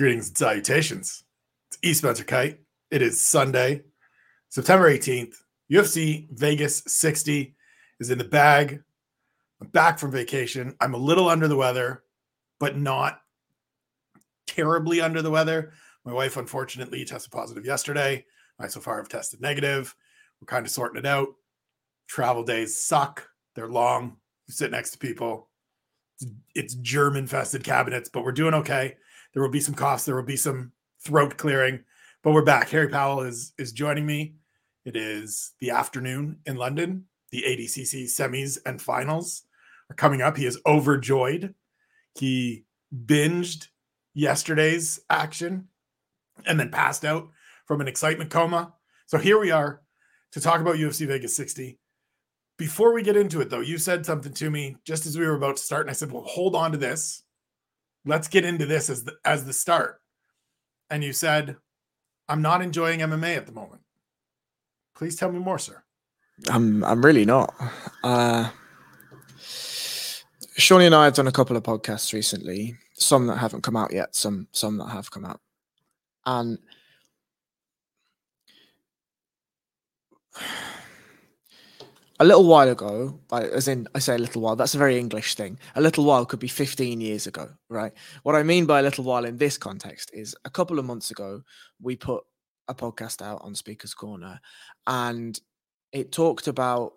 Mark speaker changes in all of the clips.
Speaker 1: Greetings and salutations. It's E. Spencer Kyte. It is Sunday, September 18th. UFC Vegas 60 is in the bag. I'm back from vacation. I'm a little under the weather, but not terribly under the weather. My wife, unfortunately, tested positive yesterday. I so far have tested negative. We're kind of sorting it out. Travel days suck. They're long. You sit next to people. It's, it's germ infested cabinets, but we're doing okay. There will be some coughs. There will be some throat clearing, but we're back. Harry Powell is is joining me. It is the afternoon in London. The ADCC semis and finals are coming up. He is overjoyed. He binged yesterday's action and then passed out from an excitement coma. So here we are to talk about UFC Vegas 60. Before we get into it, though, you said something to me just as we were about to start, and I said, "Well, hold on to this. Let's get into this as the as the start." And you said, "I'm not enjoying MMA at the moment." Please tell me more, sir.
Speaker 2: I'm I'm really not. Uh, Shawnee and I have done a couple of podcasts recently, some that haven't come out yet, some some that have come out, and a little while ago, as in I say a little while, that's a very English thing. A little while could be 15 years ago, right? What I mean by a little while in this context is a couple of months ago, we put a podcast out on Speaker's Corner and it talked about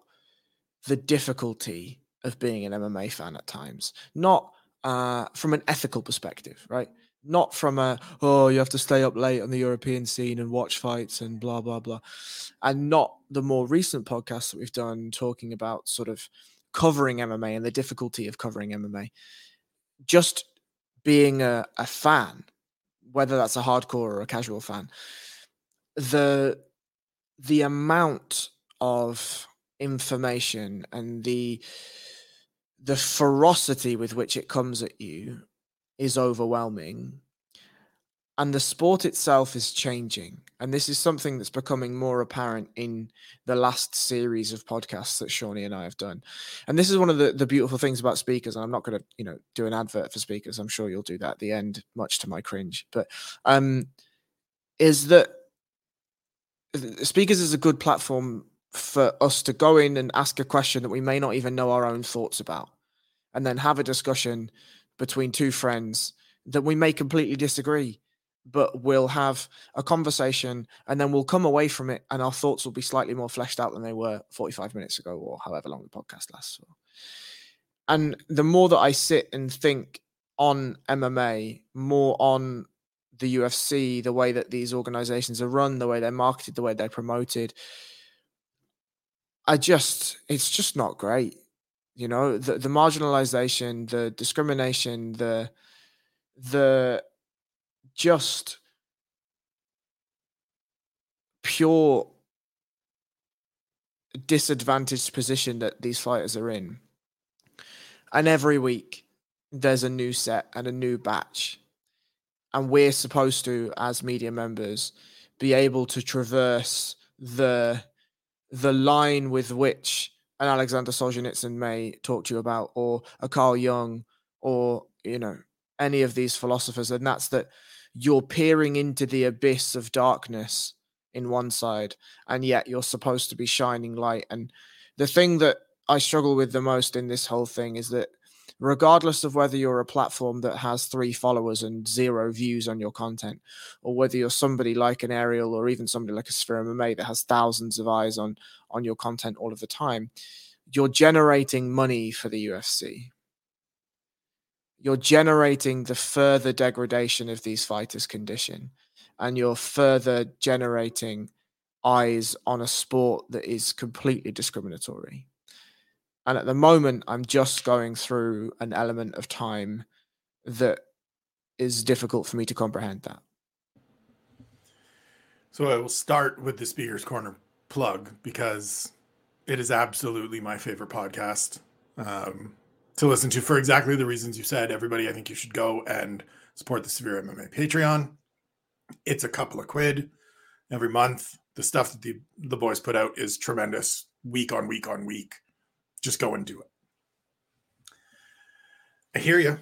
Speaker 2: the difficulty of being an MMA fan at times, not uh, from an ethical perspective, right? Not from a oh you have to stay up late on the European scene and watch fights and blah blah blah, and not the more recent podcasts that we've done talking about sort of covering MMA and the difficulty of covering MMA. Just being a, a fan, whether that's a hardcore or a casual fan, the the amount of information and the the ferocity with which it comes at you is overwhelming and the sport itself is changing and this is something that's becoming more apparent in the last series of podcasts that Shawnee and I have done. And this is one of the, the beautiful things about speakers. And I'm not going to, you know, do an advert for speakers. I'm sure you'll do that at the end, much to my cringe. But um, is that speakers is a good platform for us to go in and ask a question that we may not even know our own thoughts about, and then have a discussion between two friends that we may completely disagree, but we'll have a conversation and then we'll come away from it and our thoughts will be slightly more fleshed out than they were 45 minutes ago or however long the podcast lasts for. And the more that I sit and think on MMA, more on the UFC, the way that these organizations are run, the way they're marketed, the way they're promoted, I just, it's just not great you know the, the marginalization the discrimination the the just pure disadvantaged position that these fighters are in. And every week there's a new set and a new batch. And we're supposed to as media members be able to traverse the the line with which an Alexander Solzhenitsyn may talk to you about, or a Carl Jung, or you know any of these philosophers, and that's that you're peering into the abyss of darkness in one side, and yet you're supposed to be shining light. And the thing that I struggle with the most in this whole thing is that regardless of whether you're a platform that has three followers and zero views on your content, or whether you're somebody like an Ariel or even somebody like a Severe MMA that has thousands of eyes on on your content all of the time, you're generating money for the UFC. You're generating the further degradation of these fighters' condition, and you're further generating eyes on a sport that is completely discriminatory. And at the moment, I'm just going through an element of time that is difficult for me to comprehend that.
Speaker 1: So I will start with the Speaker's Corner plug because it is absolutely my favorite podcast um, to listen to for exactly the reasons you said. Everybody, I think you should go and support the Severe MMA Patreon. It's a couple of quid every month. The stuff that the, the boys put out is tremendous week on week on week. Just go and do it. I hear you.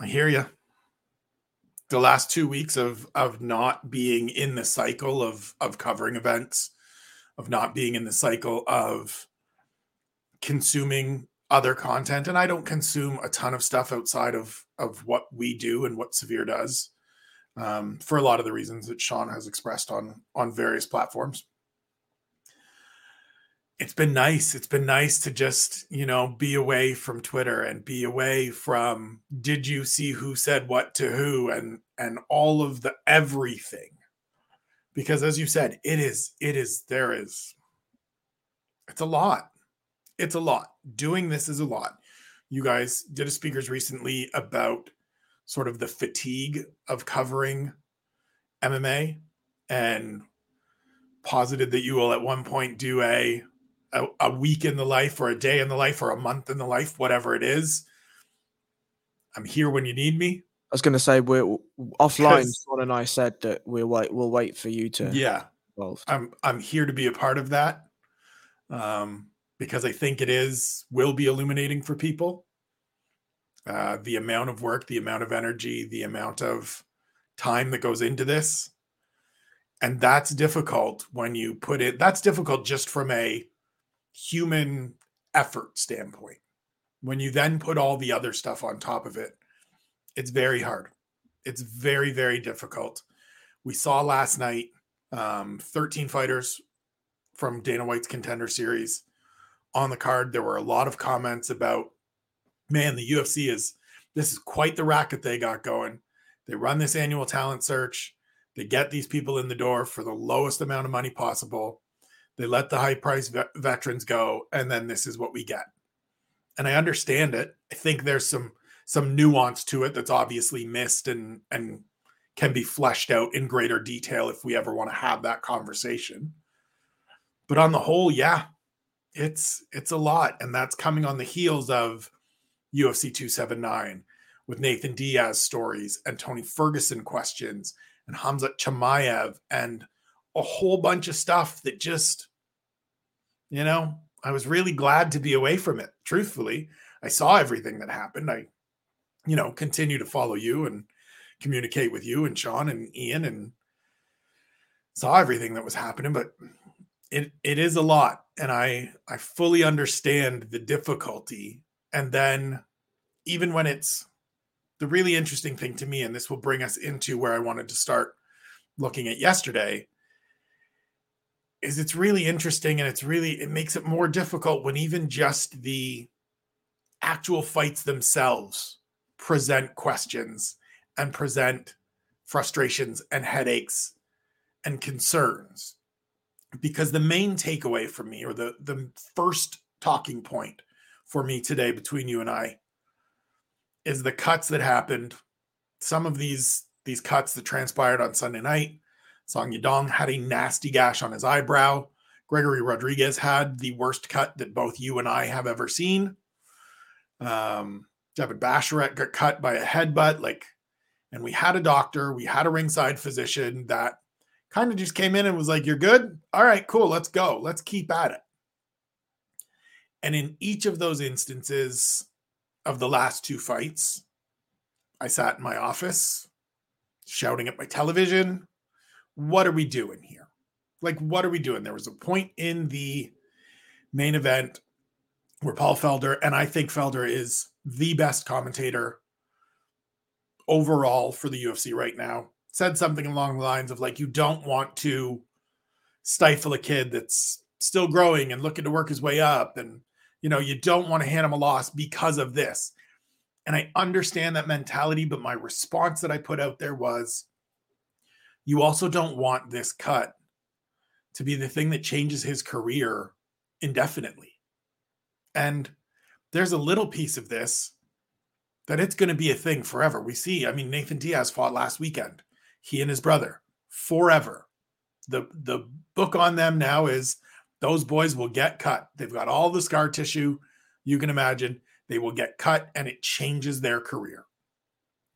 Speaker 1: I hear you. the last two weeks of of not being in the cycle of of covering events, of not being in the cycle of consuming other content, and I don't consume a ton of stuff outside of of what we do and what Severe does, um, for a lot of the reasons that Sean has expressed on on various platforms it's been nice. It's been nice to just, you know, be away from Twitter and be away from did you see who said what to who and and all of the everything. Because as you said, it is it is there is it's a lot. It's a lot. Doing this is a lot. You guys did a speakers recently about sort of the fatigue of covering MMA and posited that you will at one point do a a, a week in the life or a day in the life or a month in the life, whatever it is. I'm here when you need me.
Speaker 2: I was going to say we're offline. Sean and I said that we'll wait. We'll wait for you to.
Speaker 1: Yeah, involved. I'm I'm here to be a part of that, um, because I think it is will be illuminating for people. Uh, the amount of work, the amount of energy, the amount of time that goes into this, and that's difficult when you put it. That's difficult just from a human effort standpoint. When you then put all the other stuff on top of it, it's very hard. It's very, very difficult. We saw last night um, 13 fighters from Dana White's contender series on the card. There were a lot of comments about, man, the UFC is this is quite the racket they got going. They run this annual talent search. They get these people in the door for the lowest amount of money possible. They let the high price veterans go, and then this is what we get. And I understand it. I think there's some some nuance to it that's obviously missed and and can be fleshed out in greater detail if we ever want to have that conversation. But on the whole, yeah, it's it's a lot, and that's coming on the heels of UFC 279 with Nathan Diaz stories and Tony Ferguson questions and Khamzat Chimaev and a whole bunch of stuff that just, you know, I was really glad to be away from it. Truthfully, I saw everything that happened. I, you know, continue to follow you and communicate with you and Sean and Ian and saw everything that was happening, but it it is a lot and I I fully understand the difficulty. And then even when it's the really interesting thing to me and this will bring us into where I wanted to start looking at yesterday is it's really interesting and it's really it makes it more difficult when even just the actual fights themselves present questions and present frustrations and headaches and concerns because the main takeaway for me or the the first talking point for me today between you and I is the cuts that happened some of these these cuts that transpired on Sunday night Song Yadong had a nasty gash on his eyebrow. Gregory Rodrigues had the worst cut that both you and I have ever seen. Um, Javid Basharat got cut by a headbutt. Like, and we had a doctor, we had a ringside physician that kind of just came in and was like, You're good? All right, cool. Let's go. Let's keep at it. And in each of those instances of the last two fights, I sat in my office shouting at my television, what are we doing here? Like, what are we doing? There was a point in the main event where Paul Felder, and I think Felder is the best commentator overall for the UFC right now, said something along the lines of like, you don't want to stifle a kid that's still growing and looking to work his way up. And, you know, you don't want to hand him a loss because of this. And I understand that mentality, but my response that I put out there was you also don't want this cut to be the thing that changes his career indefinitely. And there's a little piece of this that it's going to be a thing forever. We see, I mean, Nathan Diaz fought last weekend. He and his brother forever. The the book on them now is those boys will get cut. They've got all the scar tissue you can imagine. They will get cut and it changes their career.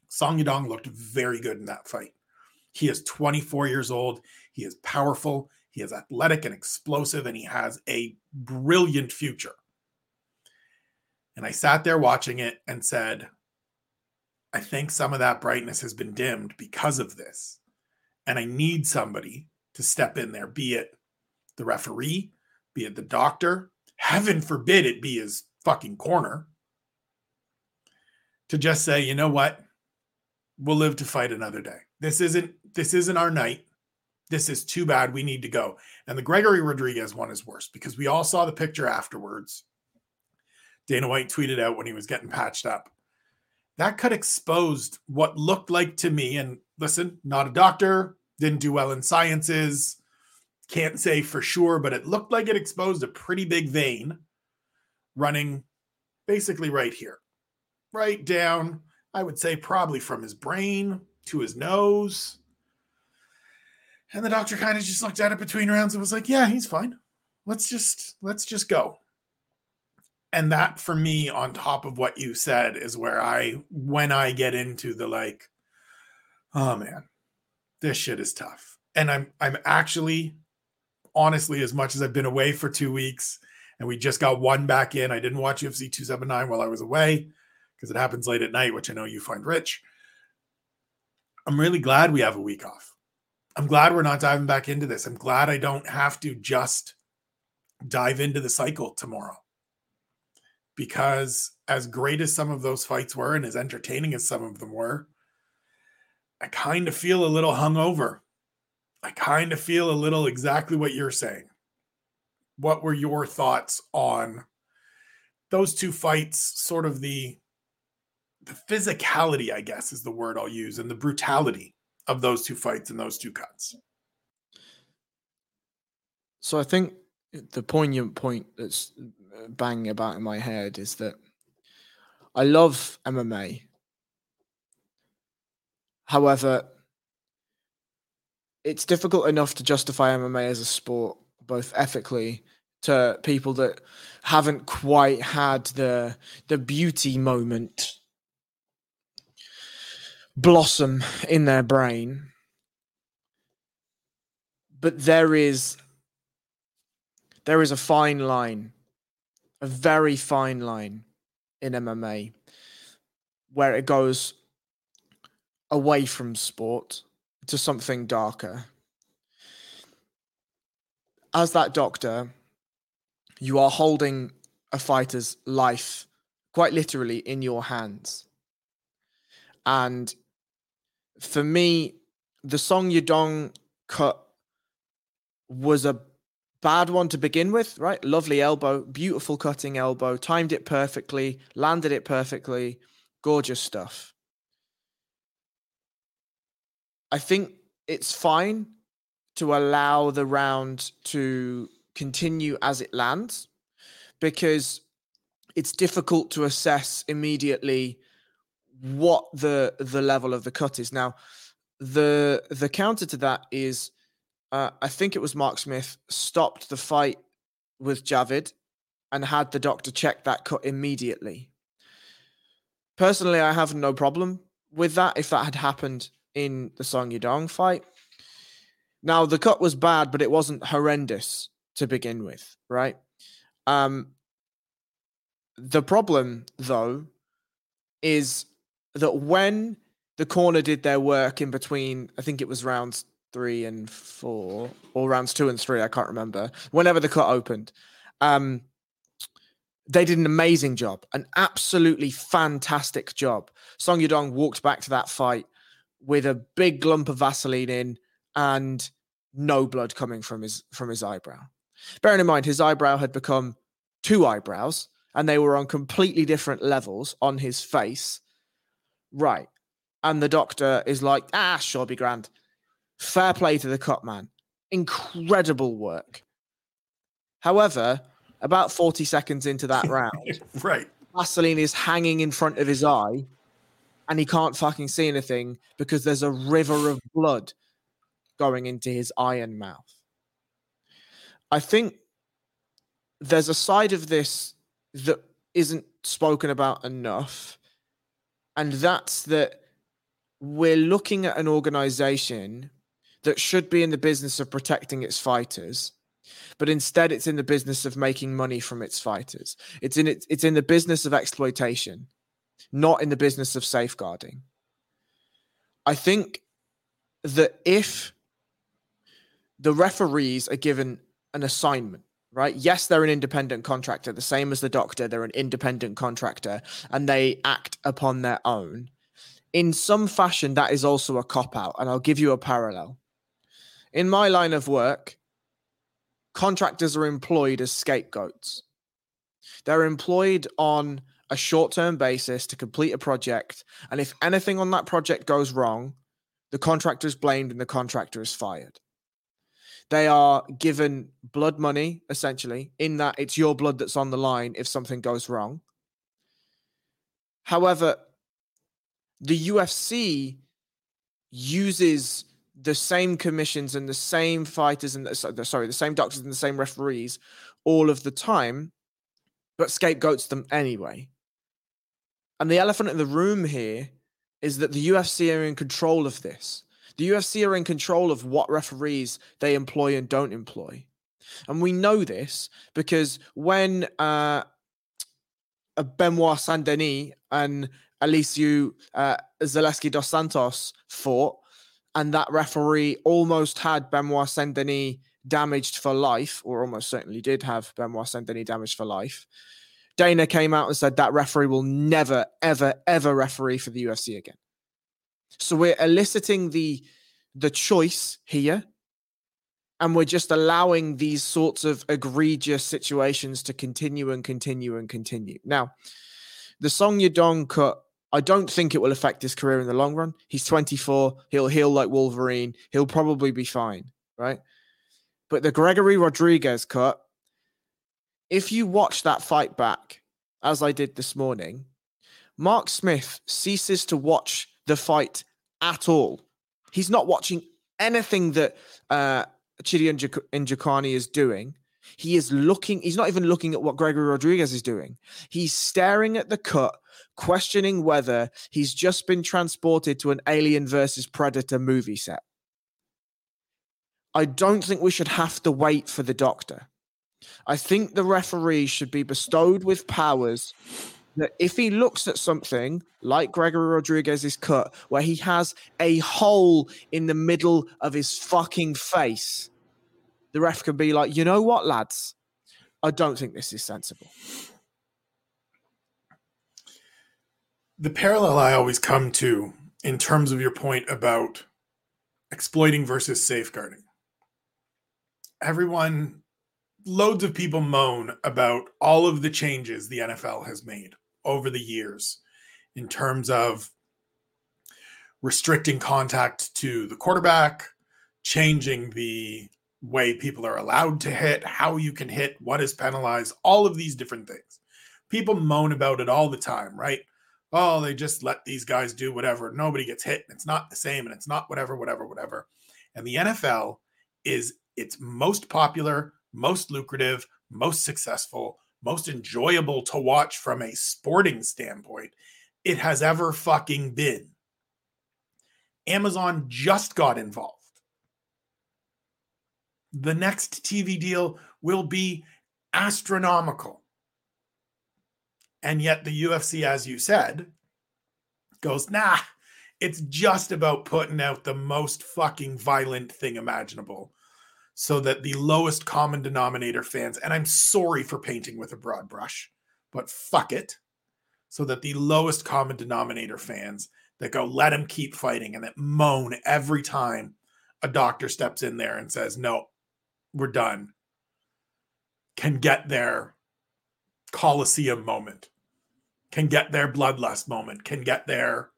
Speaker 1: Song Yadong looked very good in that fight. He is 24 years old. He is powerful. He is athletic and explosive, and he has a brilliant future. And I sat there watching it and said, I think some of that brightness has been dimmed because of this. And I need somebody to step in there, be it the referee, be it the doctor, heaven forbid it be his fucking corner, to just say, you know what? We'll live to fight another day. This isn't this isn't our night. This is too bad. We need to go. And the Gregory Rodrigues one is worse because we all saw the picture afterwards. Dana White tweeted out when he was getting patched up. That cut exposed what looked like to me, and listen, not a doctor, didn't do well in sciences, can't say for sure, but it looked like it exposed a pretty big vein running basically right here, right down, I would say probably from his brain to his nose. And the doctor kind of just looked at it between rounds and was like, "Yeah, he's fine. Let's just let's just go." And that for me on top of what you said is where I when I get into the like oh man, this shit is tough. And I'm I'm actually honestly as much as I've been away for 2 weeks and we just got one back in. I didn't watch UFC 279 while I was away because it happens late at night, which I know you find rich. I'm really glad we have a week off. I'm glad we're not diving back into this. I'm glad I don't have to just dive into the cycle tomorrow. Because as great as some of those fights were and as entertaining as some of them were, I kind of feel a little hungover. I kind of feel a little exactly what you're saying. What were your thoughts on those two fights? Sort of the the physicality, I guess, is the word I'll use, and the brutality of those two fights and those two cuts.
Speaker 2: So I think the poignant point that's banging about in my head is that I love MMA. However, it's difficult enough to justify MMA as a sport, both ethically to people that haven't quite had the the beauty moment blossom in their brain. But there is there is a fine line, a very fine line in MMA where it goes away from sport to something darker. As that doctor, you are holding a fighter's life quite literally in your hands. And for me, the Song Yadong cut was a bad one to begin with, right? Lovely elbow, beautiful cutting elbow, timed it perfectly, landed it perfectly, gorgeous stuff. I think it's fine to allow the round to continue as it lands because it's difficult to assess immediately what the the level of the cut is. Now, the the counter to that is, uh, I think it was Mark Smith stopped the fight with Javid and had the doctor check that cut immediately. Personally, I have no problem with that if that had happened in the Song Yadong fight. Now the cut was bad, but it wasn't horrendous to begin with, right? Um, the problem, though, is that when the corner did their work in between, I think it was rounds three and four, or rounds two and three, I can't remember. Whenever the cut opened, um, they did an amazing job, an absolutely fantastic job. Song Yadong walked back to that fight with a big lump of Vaseline in and no blood coming from his from his eyebrow. Bearing in mind his eyebrow had become two eyebrows and they were on completely different levels on his face right. And the doctor is like, ah, sure, be grand. Fair play to the cut man. Incredible work. However, about 40 seconds into that round,
Speaker 1: right.
Speaker 2: Vaseline is hanging in front of his eye and he can't fucking see anything because there's a river of blood going into his eye and mouth. I think there's a side of this that isn't spoken about enough and that's that we're looking at an organization that should be in the business of protecting its fighters but instead it's in the business of making money from its fighters it's in it, it's in the business of exploitation not in the business of safeguarding I think that if the referees are given an assignment, right? Yes, they're an independent contractor, the same as the doctor, they're an independent contractor, and they act upon their own. In some fashion, that is also a cop out. And I'll give you a parallel. In my line of work, contractors are employed as scapegoats. They're employed on a short term basis to complete a project. And if anything on that project goes wrong, the contractor is blamed and the contractor is fired. They are given blood money, essentially, in that it's your blood that's on the line if something goes wrong. However, the UFC uses the same commissions and the same fighters and sorry, the same doctors and the same referees all of the time, but scapegoats them anyway. And the elephant in the room here is that the UFC are in control of this. The UFC are in control of what referees they employ and don't employ. And we know this because when uh, Benoit Saint Denis and Elizeu uh, Zaleski dos Santos fought, and that referee almost had Benoit Saint Denis damaged for life, or almost certainly did have Benoit Saint Denis damaged for life. Dana came out and said that referee will never, ever, ever referee for the UFC again. So we're eliciting the the choice here, and we're just allowing these sorts of egregious situations to continue and continue and continue. Now, the Song Yadong cut I don't think it will affect his career in the long run. He's 24. He'll heal like Wolverine. He'll probably be fine, right? But the Gregory Rodrigues cut, if you watch that fight back, as I did this morning, Mark Smith ceases to watch the fight at all. He's not watching anything that uh, Chidi Njokuani is doing. He is looking, he's not even looking at what Gregory Rodrigues is doing. He's staring at the cut, questioning whether he's just been transported to an Alien versus Predator movie set. I don't think we should have to wait for the doctor. I think the referee should be bestowed with powers that if he looks at something like Gregory Rodrigues's cut, where he has a hole in the middle of his fucking face, the ref can be like, you know what, lads? I don't think this is sensible.
Speaker 1: The parallel I always come to in terms of your point about exploiting versus safeguarding. Everyone, loads of people moan about all of the changes the NFL has made over the years in terms of restricting contact to the quarterback, changing the way people are allowed to hit, how you can hit, what is penalized, all of these different things. People moan about it all the time, right? Oh, they just let these guys do whatever. Nobody gets hit. And it's not the same and it's not whatever, whatever, whatever. And the NFL is its most popular, most lucrative, most successful, most enjoyable to watch from a sporting standpoint it has ever fucking been. Amazon just got involved. The next TV deal will be astronomical. And yet, the UFC, as you said, goes, nah, it's just about putting out the most fucking violent thing imaginable so that the lowest common denominator fans, and I'm sorry for painting with a broad brush, but fuck it, so that the lowest common denominator fans that go, let him keep fighting and that moan every time a doctor steps in there and says, no, we're done, can get their Coliseum moment, can get their bloodlust moment, can get their,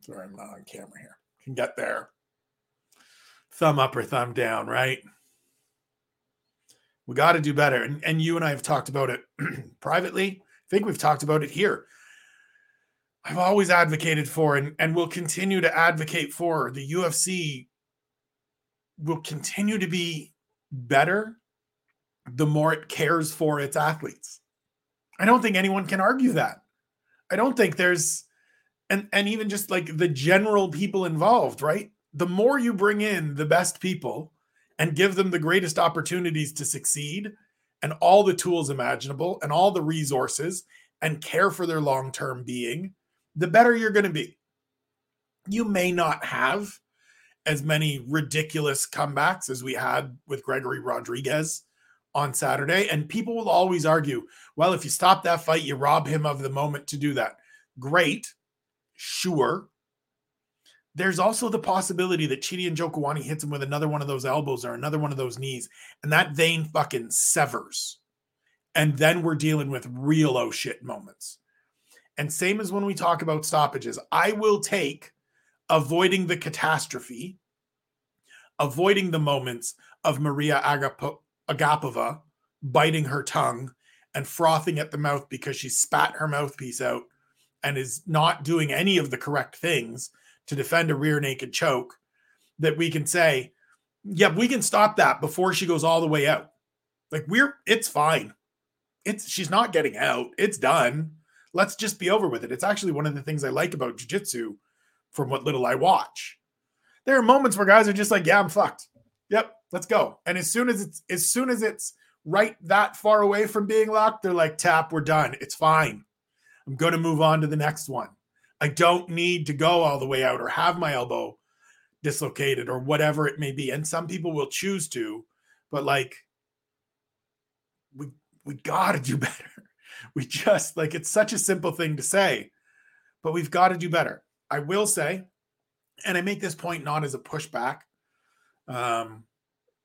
Speaker 1: sorry, I'm not on camera here, can get their thumb up or thumb down, right? We got to do better. And, and you and I have talked about it privately. I think we've talked about it here. I've always advocated for and, and will continue to advocate for the UFC will continue to be better the more it cares for its athletes. I don't think anyone can argue that. I don't think there's and and even just like the general people involved, right? the more you bring in the best people and give them the greatest opportunities to succeed and all the tools imaginable and all the resources and care for their long term being, the better you're going to be. you may not have as many ridiculous comebacks as we had with Gregory Rodrigues on Saturday. And people will always argue, well, if you stop that fight, you rob him of the moment to do that. Great. Sure. There's also the possibility that Chidi and Njokuani hits him with another one of those elbows or another one of those knees, and that vein fucking severs. And then we're dealing with real oh shit moments. And same as when we talk about stoppages, I will take avoiding the catastrophe, avoiding the moments of Mariya Agap- Agapova biting her tongue and frothing at the mouth because she spat her mouthpiece out and is not doing any of the correct things to defend a rear naked choke, that we can say, yeah, we can stop that before she goes all the way out. Like we're, it's fine. It's she's not getting out. It's done. Let's just be over with it. It's actually one of the things I like about jujitsu from what little I watch. There are moments where guys are just like, yeah, I'm fucked. Yep, let's go. And as soon as it's as soon as it's right that far away from being locked, they're like, tap, we're done. It's fine. I'm going to move on to the next one. I don't need to go all the way out or have my elbow dislocated or whatever it may be. And some people will choose to, but like we we got to do better. We just like it's such a simple thing to say, but we've got to do better. I will say, and I make this point not as a pushback, um,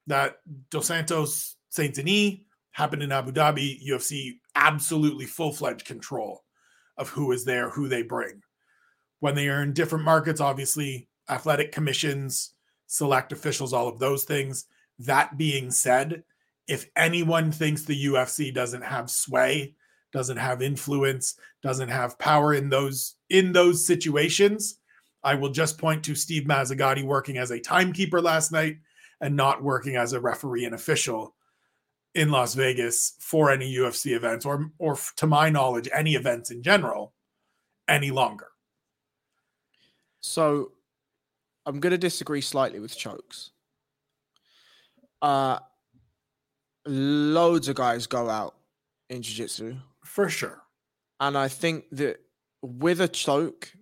Speaker 1: that Dos Santos Saint Denis happened in Abu Dhabi. UFC absolutely full fledged control of who is there, who they bring. When they are in different markets, obviously, athletic commissions, select officials, all of those things. That being said, if anyone thinks the UFC doesn't have sway, doesn't have influence, doesn't have power in those in those situations, I will just point to Steve Mazzagatti working as a timekeeper last night and not working as a referee and official in Las Vegas for any UFC events or or to my knowledge any events in general any longer.
Speaker 2: So I'm going to disagree slightly with chokes. Uh loads of guys go out in jiu-jitsu
Speaker 1: for sure.
Speaker 2: And I think that with a choke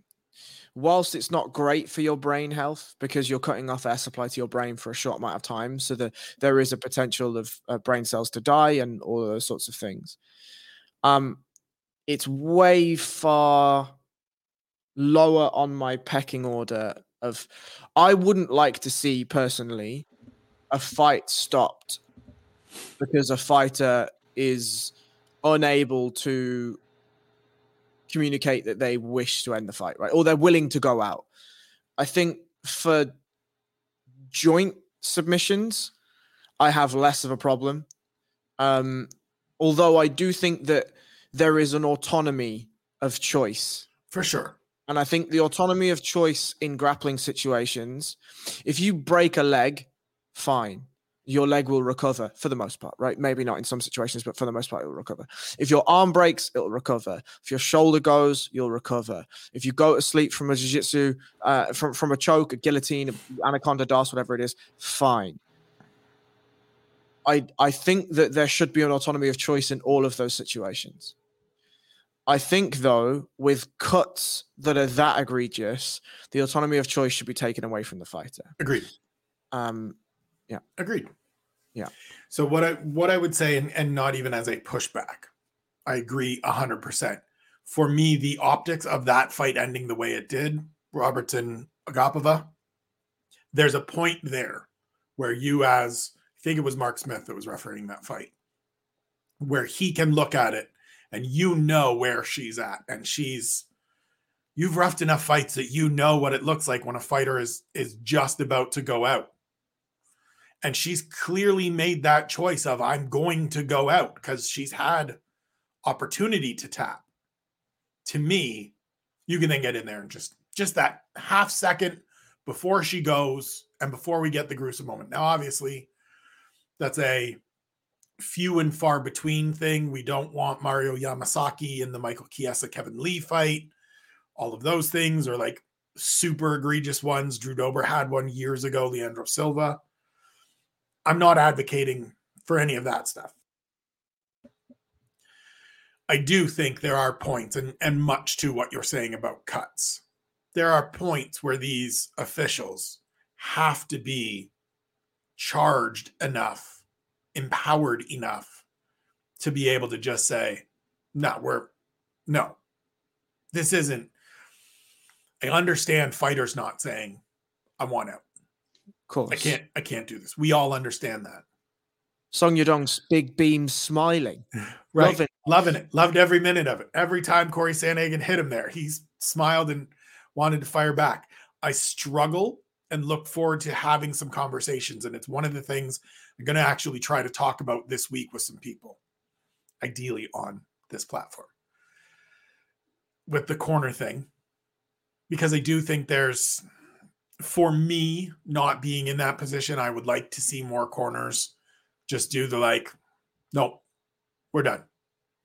Speaker 2: whilst it's not great for your brain health because you're cutting off air supply to your brain for a short amount of time, so that there is a potential of uh, brain cells to die and all those sorts of things. Um, it's way far lower on my pecking order of. I wouldn't like to see personally a fight stopped because a fighter is unable to communicate that they wish to end the fight, right? Or they're willing to go out. I think for joint submissions, I have less of a problem. Um, although I do think that there is an autonomy of choice.
Speaker 1: For sure.
Speaker 2: And I think the autonomy of choice in grappling situations, if you break a leg, fine your leg will recover for the most part, right? Maybe not in some situations, but for the most part, it will recover. If your arm breaks, it'll recover. If your shoulder goes, you'll recover. If you go to sleep from a jiu-jitsu, uh, from, from a choke, a guillotine, anaconda darce, whatever it is, fine. I, I think that there should be an autonomy of choice in all of those situations. I think, though, with cuts that are that egregious, the autonomy of choice should be taken away from the fighter.
Speaker 1: Agreed.
Speaker 2: Um, yeah.
Speaker 1: Agreed.
Speaker 2: Yeah.
Speaker 1: So what I what I would say, and, and not even as a pushback, I agree hundred percent. For me, the optics of that fight ending the way it did, Robertson Agapova, there's a point there where you as I think it was Mark Smith that was refereeing that fight, where he can look at it and you know where she's at. And she's you've roughed enough fights that you know what it looks like when a fighter is is just about to go out and she's clearly made that choice of I'm going to go out because she's had opportunity to tap. To me, you can then get in there and just just that half second before she goes and before we get the gruesome moment. Now, obviously, that's a few and far between thing. We don't want Mario Yamasaki in the Michael Chiesa Kevin Lee fight. All of those things are like super egregious ones. Drew Dober had one years ago, Leandro Silva. I'm not advocating for any of that stuff. I do think there are points and, and much to what you're saying about cuts. there are points where these officials have to be charged enough, empowered enough to be able to just say, no, we're no, this isn't. I understand fighters not saying, I want out.
Speaker 2: Course.
Speaker 1: I can't, I can't do this. We all understand that.
Speaker 2: Song Yadong's big beam smiling.
Speaker 1: Right. Loving. Loving it. Loved every minute of it. Every time Cory Sandhagen hit him there, he smiled and wanted to fire back. I struggle and look forward to having some conversations. And it's one of the things I'm going to actually try to talk about this week with some people, ideally on this platform. With the corner thing, because I do think there's, for me, not being in that position, I would like to see more corners just do the like, nope, we're done.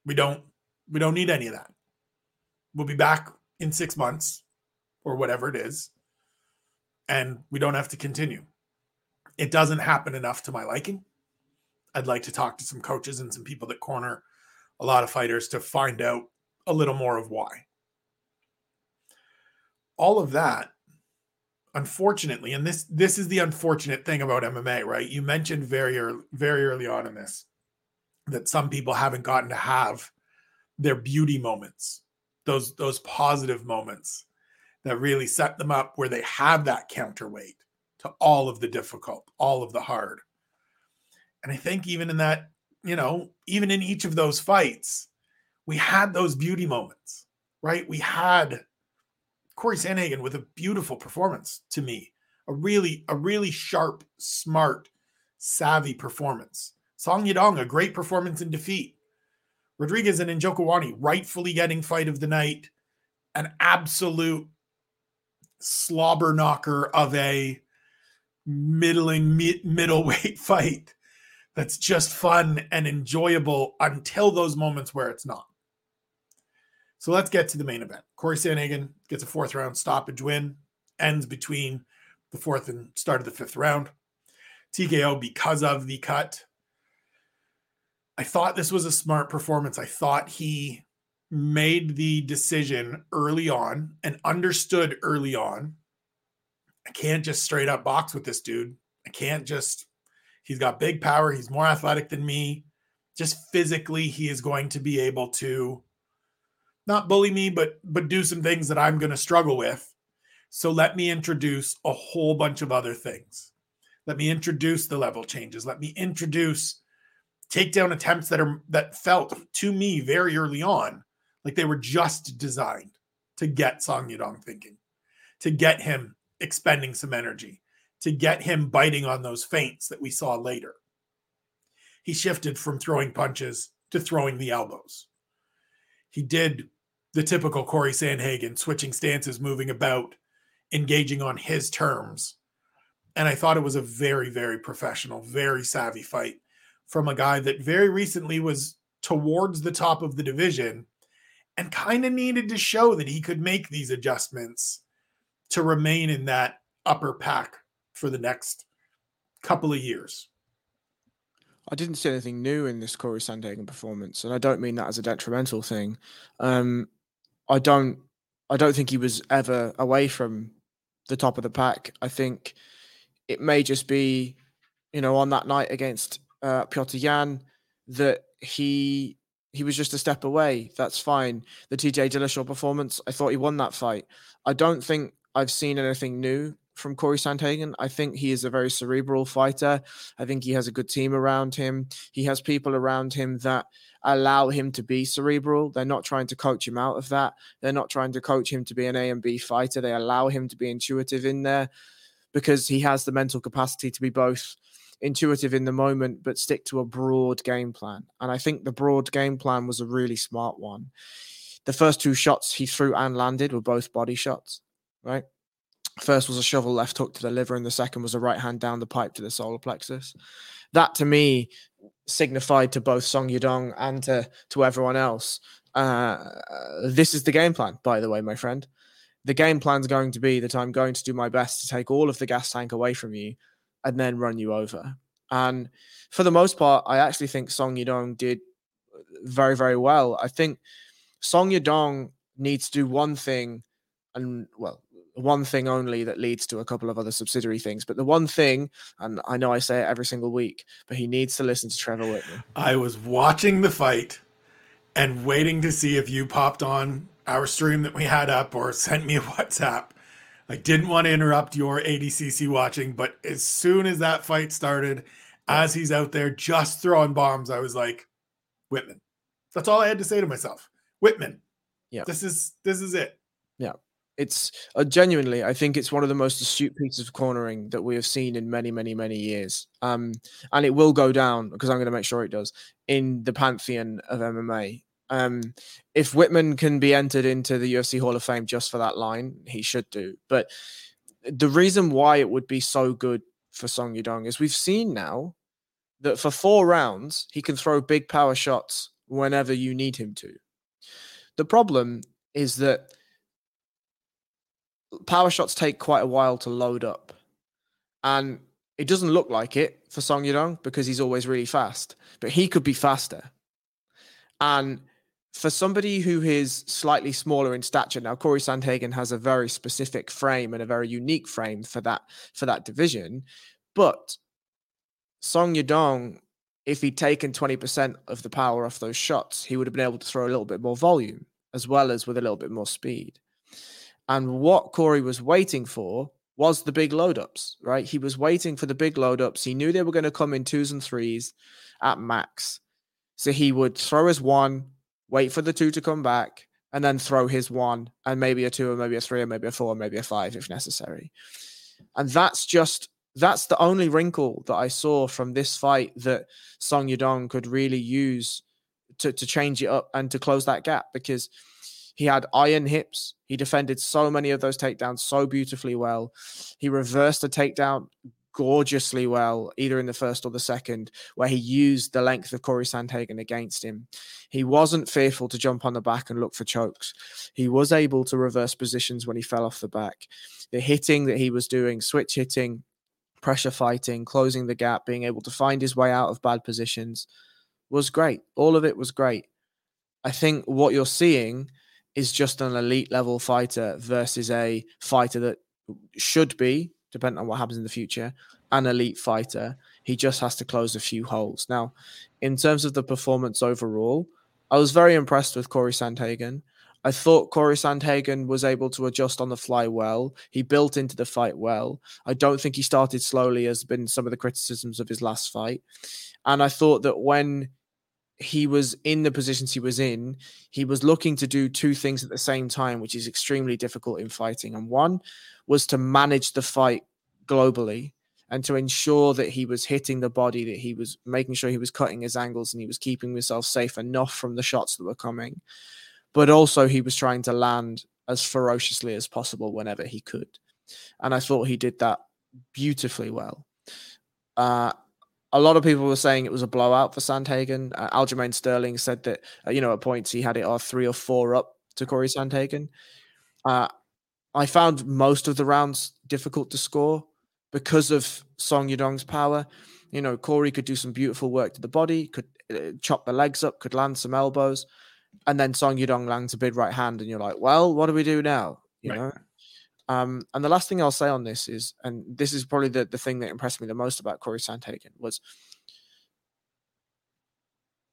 Speaker 1: We don't, we don't need any of that. We'll be back in six months or whatever it is and we don't have to continue. It doesn't happen enough to my liking. I'd like to talk to some coaches and some people that corner a lot of fighters to find out a little more of why. All of that unfortunately and this this is the unfortunate thing about MMA, right? You mentioned very early, very early on in this that some people haven't gotten to have their beauty moments, those those positive moments that really set them up where they have that counterweight to all of the difficult, all of the hard. And I think even in that, you know, even in each of those fights, we had those beauty moments, right? We had Cory Sandhagen with a beautiful performance to me, a really, a really sharp, smart, savvy performance. Song Yadong, a great performance in defeat. Rodrigues and Njokuani rightfully getting fight of the night, an absolute slobber knocker of a middling mid- middleweight fight that's just fun and enjoyable until those moments where it's not. So let's get to the main event. Cory Sandhagen gets a fourth round stoppage win, ends between the fourth and start of the fifth round. TKO because of the cut. I thought this was a smart performance. I thought he made the decision early on and understood early on I can't just straight up box with this dude. I can't just, he's got big power. He's more athletic than me. Just physically, he is going to be able to not bully me, but but do some things that I'm going to struggle with. So let me introduce a whole bunch of other things. Let me introduce the level changes. Let me introduce takedown attempts that are that felt to me very early on like they were just designed to get Song Yadong thinking, to get him expending some energy, to get him biting on those feints that we saw later. He shifted from throwing punches to throwing the elbows. He did the typical Cory Sandhagen, switching stances, moving about, engaging on his terms. And I thought it was a very, very professional, very savvy fight from a guy that very recently was towards the top of the division and kind of needed to show that he could make these adjustments to remain in that upper pack for the next couple of years.
Speaker 2: I didn't see anything new in this Cory Sandhagen performance, and I don't mean that as a detrimental thing. Um, I don't, I don't think he was ever away from the top of the pack. I think it may just be, you know, on that night against uh, Petr Yan that he he was just a step away. That's fine. The TJ Dillashaw performance, I thought he won that fight. I don't think I've seen anything new from Cory Sandhagen. I think he is a very cerebral fighter. I think he has a good team around him. He has people around him that allow him to be cerebral. They're not trying to coach him out of that. They're not trying to coach him to be an A and B fighter. They allow him to be intuitive in there because he has the mental capacity to be both intuitive in the moment, but stick to a broad game plan. And I think the broad game plan was a really smart one. The first two shots he threw and landed were both body shots, right? First was a shovel left hook to the liver, and the second was a right hand down the pipe to the solar plexus. That to me signified to both Song Yadong and to, to everyone else. Uh, this is the game plan, by the way, my friend. The game plan's going to be that I'm going to do my best to take all of the gas tank away from you and then run you over. And for the most part, I actually think Song Yadong did very, very well. I think Song Yadong needs to do one thing, and well, one thing only that leads to a couple of other subsidiary things. But the one thing, and I know I say it every single week, but he needs to listen to Trevor Wittman.
Speaker 1: I was watching the fight and waiting to see if you popped on our stream that we had up or sent me a WhatsApp. I didn't want to interrupt your ADCC watching, but as soon as that fight started, as he's out there just throwing bombs, I was like, Wittman. That's all I had to say to myself. Wittman.
Speaker 2: Yeah.
Speaker 1: This is this is it.
Speaker 2: Yeah. It's uh, genuinely, I think it's one of the most astute pieces of cornering that we have seen in many, many, many years. Um, and it will go down because I'm going to make sure it does in the pantheon of MMA. Um, if Wittman can be entered into the UFC Hall of Fame just for that line, he should do. But the reason why it would be so good for Song Yadong is we've seen now that for four rounds he can throw big power shots whenever you need him to. The problem is that power shots take quite a while to load up. And it doesn't look like it for Song Yadong because he's always really fast, but he could be faster. And for somebody who is slightly smaller in stature, now Cory Sandhagen has a very specific frame and a very unique frame for that for that division. But Song Yadong, if he'd taken 20% of the power off those shots, he would have been able to throw a little bit more volume as well as with a little bit more speed. And what Cory was waiting for was the big load ups, right? He was waiting for the big load ups. He knew they were going to come in twos and threes at max. So he would throw his one, wait for the two to come back, and then throw his one and maybe a two or maybe a three or maybe a four or maybe a five if necessary. And that's just that's the only wrinkle that I saw from this fight that Song Yadong could really use to, to change it up and to close that gap because he had iron hips. He defended so many of those takedowns so beautifully well. He reversed a takedown gorgeously well, either in the first or the second, where he used the length of Cory Sandhagen against him. He wasn't fearful to jump on the back and look for chokes. He was able to reverse positions when he fell off the back. The hitting that he was doing, switch hitting, pressure fighting, closing the gap, being able to find his way out of bad positions was great. All of it was great. I think what you're seeing is just an elite level fighter versus a fighter that should be, depending on what happens in the future, an elite fighter. He just has to close a few holes. Now, in terms of the performance overall, I was very impressed with Cory Sandhagen. I thought Cory Sandhagen was able to adjust on the fly well. He built into the fight well. I don't think he started slowly, as been some of the criticisms of his last fight. And I thought that when he was in the positions he was in, he was looking to do two things at the same time, which is extremely difficult in fighting. And one was to manage the fight globally and to ensure that he was hitting the body, that he was making sure he was cutting his angles and he was keeping himself safe enough from the shots that were coming. But also, he was trying to land as ferociously as possible whenever he could. And I thought he did that beautifully well. Uh, a lot of people were saying it was a blowout for Sandhagen. Uh, Aljamain Sterling said that, uh, you know, at points he had it off three or four up to Cory Sandhagen. Uh, I found most of the rounds difficult to score because of Song Yadong's power. You know, Cory could do some beautiful work to the body, could uh, chop the legs up, could land some elbows, and then Song Yadong lands a big right hand, and you're like, well, what do we do now? You right. know. Um, and the last thing I'll say on this is, and this is probably the, the thing that impressed me the most about Cory Sandhagen was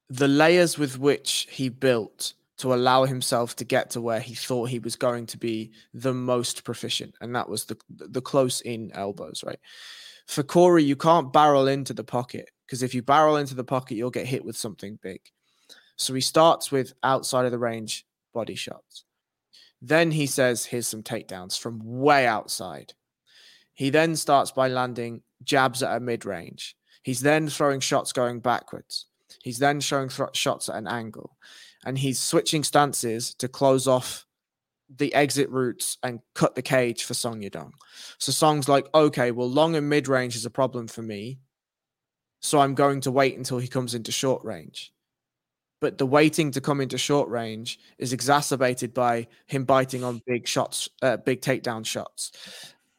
Speaker 2: the layers with which he built to allow himself to get to where he thought he was going to be the most proficient, and that was the the close in elbows. Right for Cory, you can't barrel into the pocket because if you barrel into the pocket, you'll get hit with something big. So he starts with outside of the range body shots. Then he says, here's some takedowns from way outside. He then starts by landing jabs at a mid range. He's then throwing shots going backwards. He's then showing th- shots at an angle. And he's switching stances to close off the exit routes and cut the cage for Song Yadong. So Song's like, okay, well, long and mid range is a problem for me. So I'm going to wait until he comes into short range but the waiting to come into short range is exacerbated by him biting on big shots, uh, big takedown shots,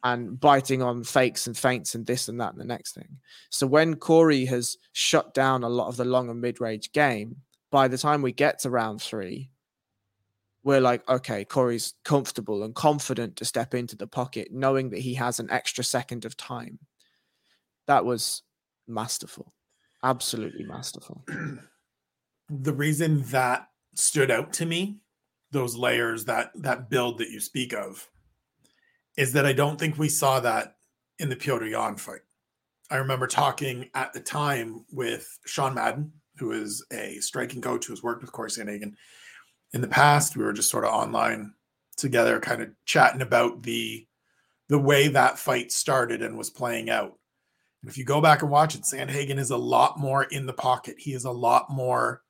Speaker 2: and biting on fakes and feints and this and that and the next thing. So when Cory has shut down a lot of the long and mid range game, by the time we get to round three, we're like, okay, Cory's comfortable and confident to step into the pocket, knowing that he has an extra second of time. That was masterful. Absolutely masterful.
Speaker 1: the reason that stood out to me, those layers, that that build that you speak of, is that I don't think we saw that in the Petr Yan fight. I remember talking at the time with Sean Madden, who is a striking coach who has worked with Cory Sandhagen in the past. We were just sort of online together, kind of chatting about the the way that fight started and was playing out. And if you go back and watch it, Sandhagen is a lot more in the pocket. He is a lot more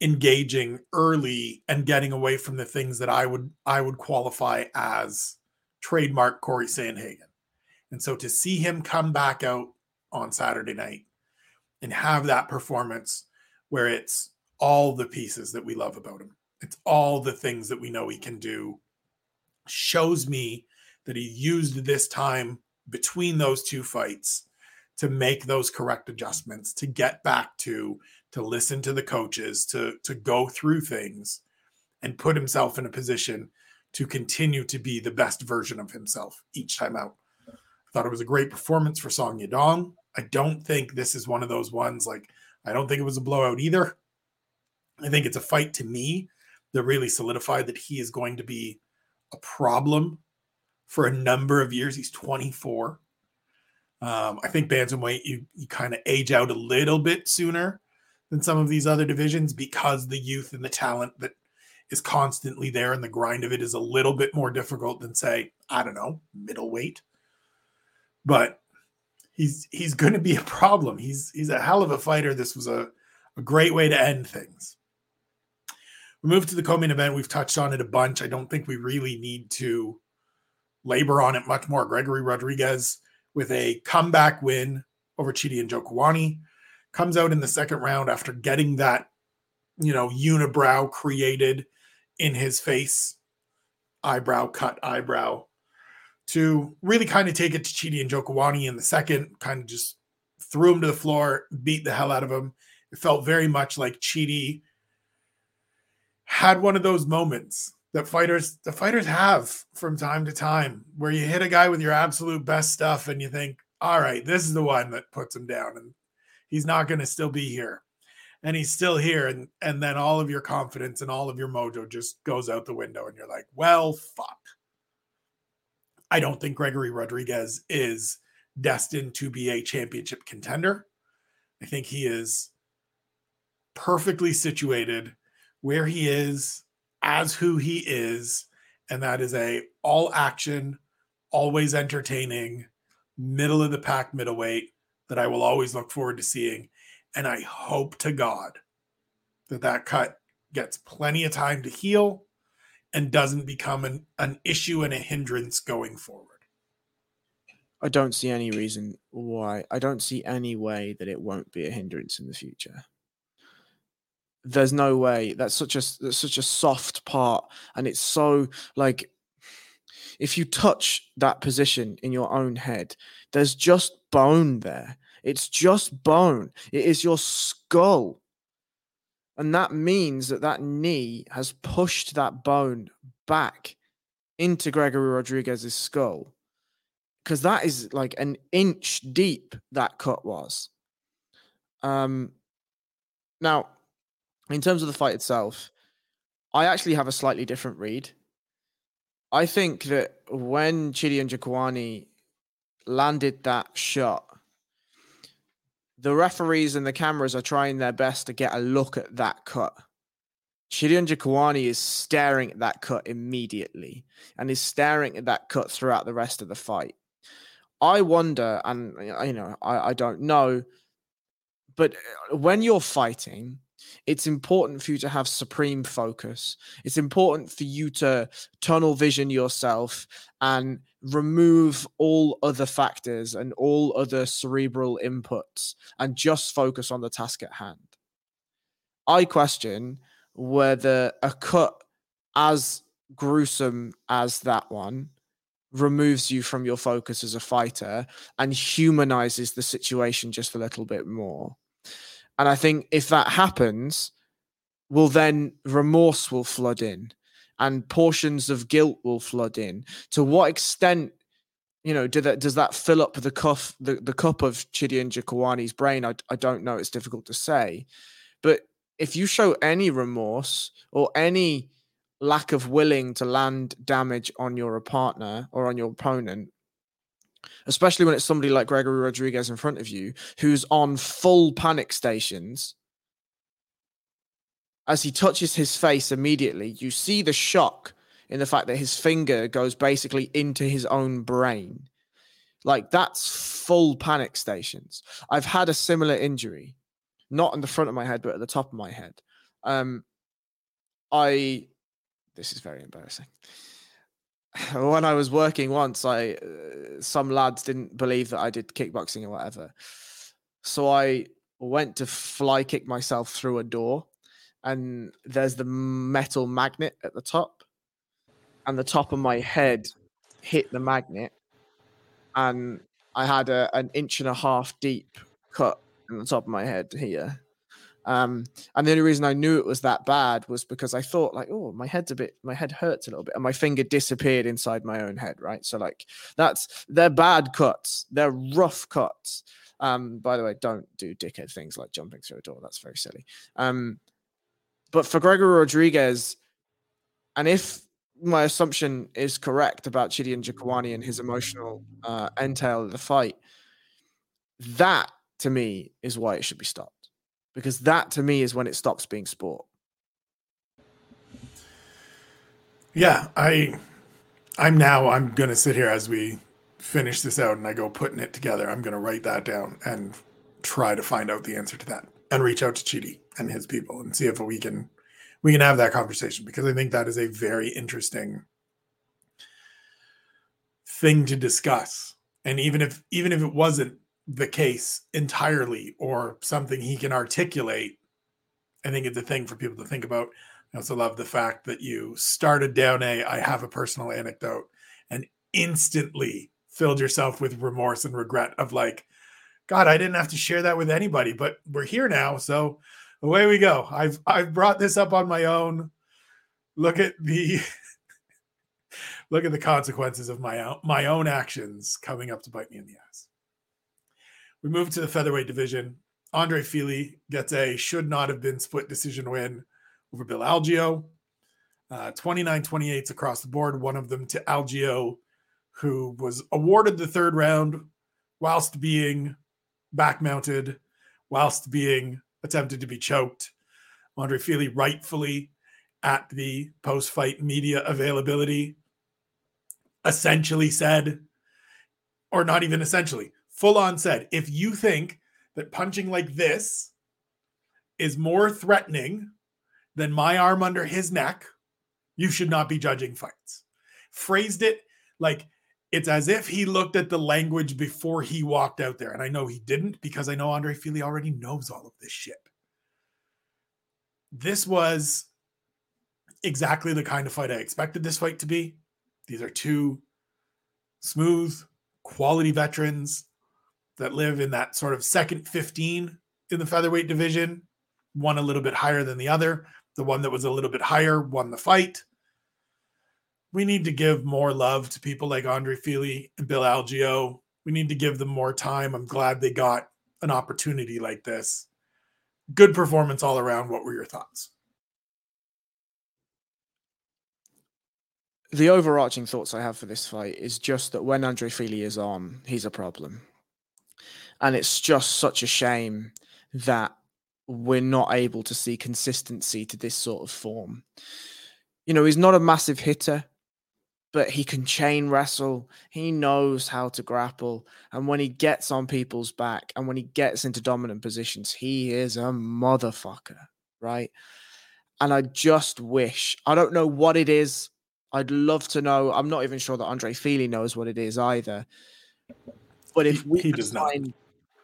Speaker 1: engaging early and getting away from the things that I would I would qualify as trademark Cory Sandhagen. And so to see him come back out on Saturday night and have that performance where it's all the pieces that we love about him. It's all the things that we know he can do. Shows me that he used this time between those two fights to make those correct adjustments, to get back to, to listen to the coaches, to, to go through things and put himself in a position to continue to be the best version of himself each time out. I thought it was a great performance for Song Yadong. I don't think this is one of those ones like I don't think it was a blowout either. I think it's a fight to me that really solidified that he is going to be a problem for a number of years. He's 24. Um, I think bantamweight you you kind of age out a little bit sooner than some of these other divisions because the youth and the talent that is constantly there and the grind of it is a little bit more difficult than say I don't know middleweight. But he's he's going to be a problem. He's he's a hell of a fighter. This was a a great way to end things. We move to the co-main event. We've touched on it a bunch. I don't think we really need to labor on it much more. Gregory Rodrigues with a comeback win over Chidi and Njokuani comes out in the second round after getting that, you know, unibrow created in his face, eyebrow cut eyebrow, to really kind of take it to Chidi Njokuani in the second, kind of just threw him to the floor, beat the hell out of him. It felt very much like Chidi had one of those moments that fighters the fighters have from time to time where you hit a guy with your absolute best stuff and you think all right this is the one that puts him down and he's not going to still be here. And he's still here and and then all of your confidence and all of your mojo just goes out the window and you're like well fuck. I don't think gregory Rodrigues is destined to be a championship contender. I think he is perfectly situated where he is as who he is and that is a all action always entertaining middle of the pack middleweight that i will always look forward to seeing and i hope to god that that cut gets plenty of time to heal and doesn't become an, an issue and a hindrance going forward
Speaker 2: I don't see any reason why. I don't see any way that it won't be a hindrance in the future there's no way that's such a that's such a soft part and it's so like if you touch that position in your own head there's just bone there. It's just bone. It is your skull. And that means that that knee has pushed that bone back into Gregory Rodrigues's skull. Because that is like an inch deep that cut was. Um now in terms of the fight itself, I actually have a slightly different read. I think that when Chidi Njokuani landed that shot, the referees and the cameras are trying their best to get a look at that cut. Chidi Njokuani is staring at that cut immediately and is staring at that cut throughout the rest of the fight. I wonder, and you know, I, I don't know, but when you're fighting, it's important for you to have supreme focus. It's important for you to tunnel vision yourself and remove all other factors and all other cerebral inputs and just focus on the task at hand. I question whether a cut as gruesome as that one removes you from your focus as a fighter and humanizes the situation just a little bit more. And I think if that happens, well, then remorse will flood in. And portions of guilt will flood in. To what extent, you know, do that does that fill up the cuff the, the cup of Chidi Njokuani's brain? I, I don't know. It's difficult to say. But if you show any remorse or any lack of willing to land damage on your partner or on your opponent, especially when it's somebody like Gregory Rodrigues in front of you who's on full panic stations. As he touches his face immediately, you see the shock in the fact that his finger goes basically into his own brain. Like that's full panic stations. I've had a similar injury, not in the front of my head, but at the top of my head. Um, I, this is very embarrassing when I was working once, I uh, some lads didn't believe that I did kickboxing or whatever, so I went to fly kick myself through a door, and there's the metal magnet at the top, and the top of my head hit the magnet, and I had a, an inch and a half deep cut in the top of my head here. Um, and the only reason I knew it was that bad was because I thought like, oh, my head's a bit, my head hurts a little bit, and my finger disappeared inside my own head, right? So like, that's they're bad cuts, they're rough cuts. Um, by the way, don't do dickhead things like jumping through a door. That's very silly. Um, but for Gregory Rodrigues, and if my assumption is correct about Chidi Njokuani and his emotional uh, entail of the fight, that to me is why it should be stopped because that to me is when it stops being sport.
Speaker 1: Yeah, I I'm now I'm to sit here as we finish this out and I go putting it together. I'm to write that down and try to find out the answer to that and reach out to Chidi and his people and see if we can we can have that conversation because I think that is a very interesting thing to discuss. And even if even if it wasn't the case entirely or something he can articulate, I think it's a thing for people to think about. I also love the fact that you started down a I have a personal anecdote and instantly filled yourself with remorse and regret of like, God, I didn't have to share that with anybody, but we're here now. So away we go. I've I've brought this up on my own. Look at the look at the consequences of my own my own actions coming up to bite me in the ass. We move to the featherweight division. Andre Fili gets a should not have been split decision win over Bill Algeo. Uh, 29 28 across the board, one of them to Algeo, who was awarded the third round whilst being back mounted, whilst being attempted to be choked. Andre Fili rightfully at the post fight media availability essentially said, or not even essentially, full on said, if you think that punching like this is more threatening than my arm under his neck, you should not be judging fights. Phrased it like it's as if he looked at the language before he walked out there. And I know he didn't because I know Andre Fili already knows all of this shit. This was exactly the kind of fight I expected this fight to be. These are two smooth, quality veterans that live in that sort of second 15 in the featherweight division, one a little bit higher than the other. The one that was a little bit higher won the fight. We need to give more love to people like Andre Fili and Bill Algeo. We need to give them more time. I'm glad they got an opportunity like this. Good performance all around. What were your thoughts?
Speaker 2: The overarching thoughts I have for this fight is just that when Andre Fili is on, he's a problem. And it's just such a shame that we're not able to see consistency to this sort of form. You know, he's not a massive hitter, but he can chain wrestle. He knows how to grapple. And when he gets on people's back and when he gets into dominant positions, he is a motherfucker, right? And I just wish, I don't know what it is. I'd love to know. I'm not even sure that Andre Fili knows what it is either. But if we
Speaker 1: he does find,
Speaker 2: not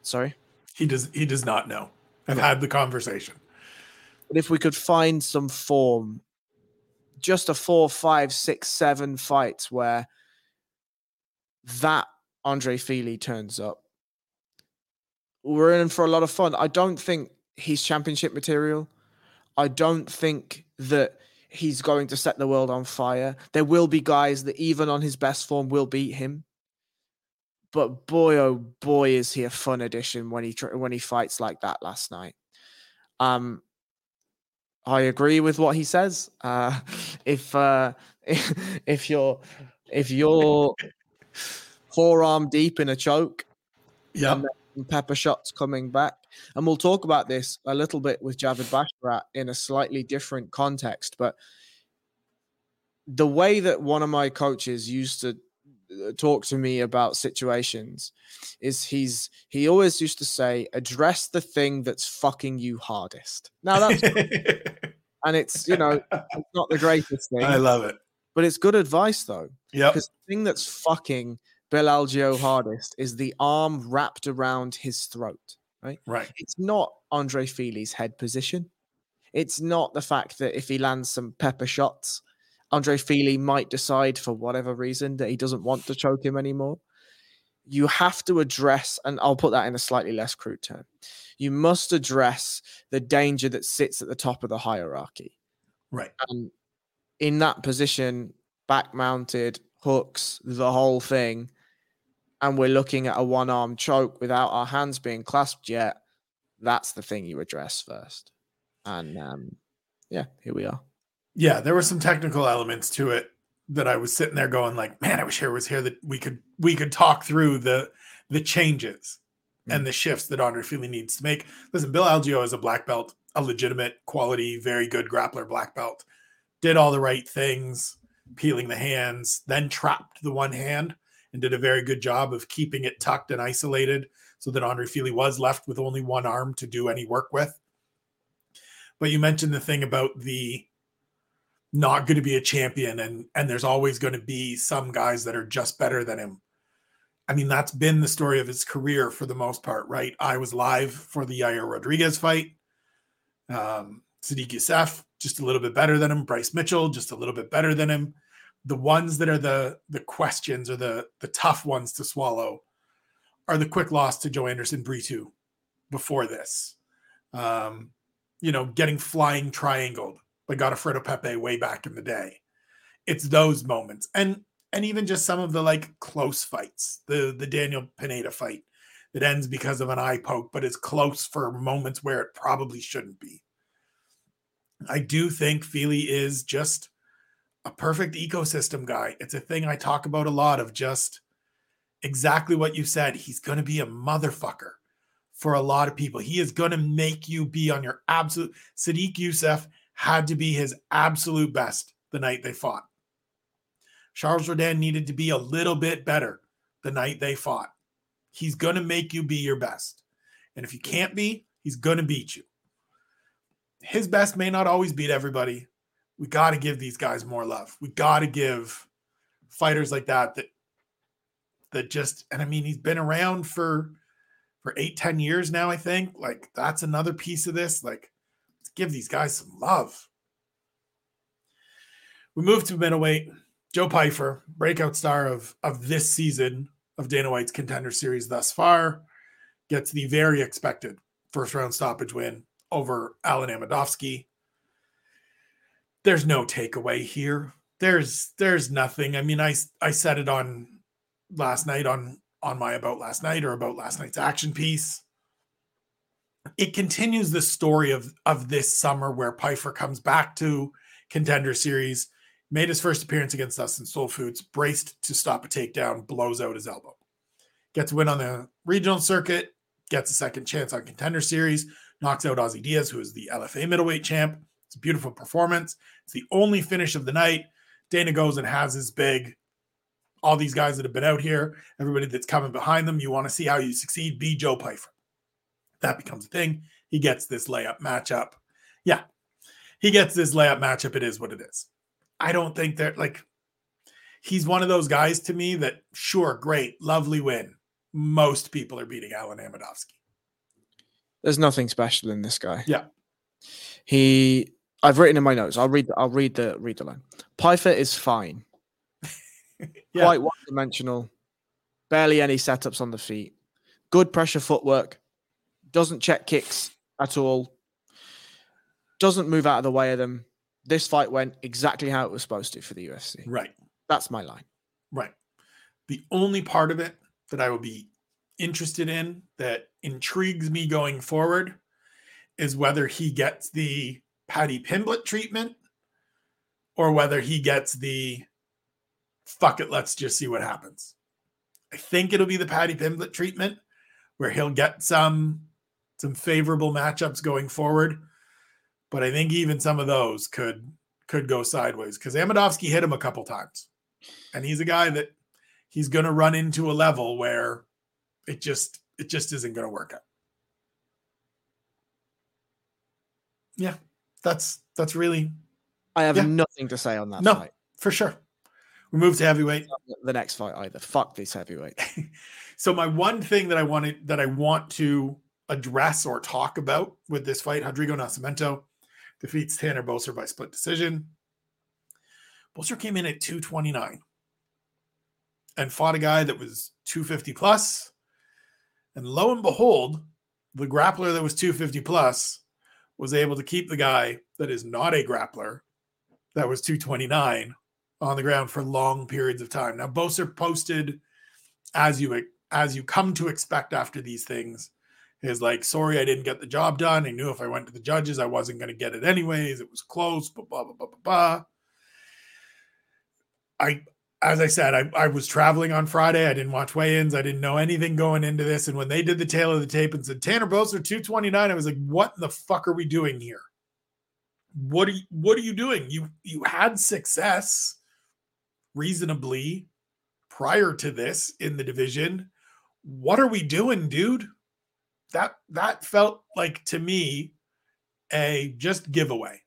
Speaker 2: Sorry?
Speaker 1: He does he does not know. I've had the conversation.
Speaker 2: But if we could find some form, just a four, five, six, seven fights where that Andre Fili turns up, we're in for a lot of fun. I don't think he's championship material. I don't think that he's going to set the world on fire. There will be guys that even on his best form will beat him. But boy, oh boy, is he a fun addition when he when he fights like that last night. Um, I agree with what he says. Uh, if uh, if you're if you're forearm deep in a choke,
Speaker 1: yeah,
Speaker 2: pepper shots coming back, and we'll talk about this a little bit with Javid Basharat in a slightly different context, but the way that one of my coaches used to Uh, talk to me about situations is he's he always used to say address the thing that's fucking you hardest. Now that's and it's you know it's not the greatest thing
Speaker 1: i love it.
Speaker 2: but it's good advice though
Speaker 1: yeah
Speaker 2: because the thing that's fucking bill algeo hardest is the arm wrapped around his throat right?
Speaker 1: Right.
Speaker 2: It's not andre fili's head position. It's not the fact that if he lands some pepper shots Andre Fili might decide for whatever reason that he doesn't want to choke him anymore. You have to address, and I'll put that in a slightly less crude term. You must address the danger that sits at the top of the hierarchy.
Speaker 1: Right.
Speaker 2: And in that position, back mounted, hooks, the whole thing, and we're looking at a one arm choke without our hands being clasped yet, that's the thing you address first. And um, yeah, here we are
Speaker 1: yeah, there were some technical elements to it that I was sitting there going like, man, I wish here was here that we could we could talk through the the changes mm-hmm. and the shifts that Andre Fili needs to make. Listen, Bill Algeo is a black belt, a legitimate quality, very good grappler black belt. Did all the right things, peeling the hands, then trapped the one hand and did a very good job of keeping it tucked and isolated so that Andre Fili was left with only one arm to do any work with. But you mentioned the thing about the not going to be a champion and and there's always going to be some guys that are just better than him. I mean, that's been the story of his career for the most part, right? I was live for the Yair Rodriguez fight. Um, Sodiq Yusuff, just a little bit better than him. Bryce Mitchell, just a little bit better than him. The ones that are the the questions or the the tough ones to swallow are the quick loss to Joanderson Brito before this. Um, you know, getting flying triangled by Godofredo Pepe way back in the day. It's those moments. And and even just some of the like close fights, the the Daniel Pineda fight that ends because of an eye poke, but it's close for moments where it probably shouldn't be. I do think Fili is just a perfect ecosystem guy. It's a thing I talk about a lot of just exactly what you said. He's going to be a motherfucker for a lot of people. He is going to make you be on your absolute Sodiq Yusuff had to be his absolute best the night they fought. Charles Jourdain needed to be a little bit better the night they fought. He's going to make you be your best. And if you can't be, he's going to beat you. His best may not always beat everybody. We got to give these guys more love. We got to give fighters like that that that just and I mean he's been around for for eight, ten years now, I think. Like that's another piece of this. Like give these guys some love. We move to middleweight. Joe Pyfer, breakout star of, of this season of Dana White's contender series thus far, gets the very expected first round stoppage win over Alen Amedovski. There's no takeaway here. There's there's nothing. I mean, I I said it on last night on on my about last night or about last night's action piece it continues the story of of this summer where Pyfer comes back to contender series, made his first appearance against Dustin Stoltzfus, braced to stop a takedown, blows out his elbow, gets a win on the regional circuit, gets a second chance on contender series, knocks out Ozzy Diaz, who is the LFA middleweight champ. It's a beautiful performance. It's the only finish of the night. Dana goes and has his big. All these guys that have been out here, everybody that's coming behind them, you want to see how you succeed. Be Joe Pyfer. That becomes a thing. He gets this layup matchup. Yeah, he gets this layup matchup. It is what it is. I don't think that, like, he's one of those guys to me that, sure, great, lovely win. Most people are beating Alen Amedovski.
Speaker 2: There's nothing special in this guy.
Speaker 1: Yeah.
Speaker 2: He, I've written in my notes. I'll read. I'll read the read the line. Pyfer is fine. yeah. Quite one dimensional. Barely any setups on the feet. Good pressure footwork doesn't check kicks at all, doesn't move out of the way of them, this fight went exactly how it was supposed to for the UFC.
Speaker 1: Right.
Speaker 2: That's my line.
Speaker 1: Right. The only part of it that I will be interested in that intrigues me going forward is whether he gets the Paddy Pimblett treatment or whether he gets the fuck it, let's just see what happens. I think it'll be the Paddy Pimblett treatment where he'll get some some favorable matchups going forward. But I think even some of those could could go sideways because Amedovski hit him a couple times. And he's a guy that he's gonna run into a level where it just it just isn't gonna work out. Yeah, that's that's really
Speaker 2: I have
Speaker 1: Yeah.
Speaker 2: nothing to say on that
Speaker 1: No.
Speaker 2: fight.
Speaker 1: for sure. We move to heavyweight.
Speaker 2: The next fight either. Fuck this heavyweight.
Speaker 1: So my one thing that I wanted that I want to address or talk about with this fight, Rodrigo Nascimento defeats Tanner Boser by split decision. Boser came in at 229 and fought a guy that was 250 plus. And lo and behold, the grappler that was 250 plus was able to keep the guy that is not a grappler that was 229 on the ground for long periods of time. Now Boser posted as you as you come to expect after these things is like sorry I didn't get the job done. I knew if I went to the judges I wasn't going to get it anyways. It was close, blah blah blah blah blah. blah. I as I said, I, I was traveling on Friday. I didn't watch weigh-ins. I didn't know anything going into this. And when they did the tail of the tape and said Tanner Boser 229, I was like, what the fuck are we doing here? What are you what are you doing? You you had success reasonably prior to this in the division. What are we doing, dude? That that felt like to me a just giveaway.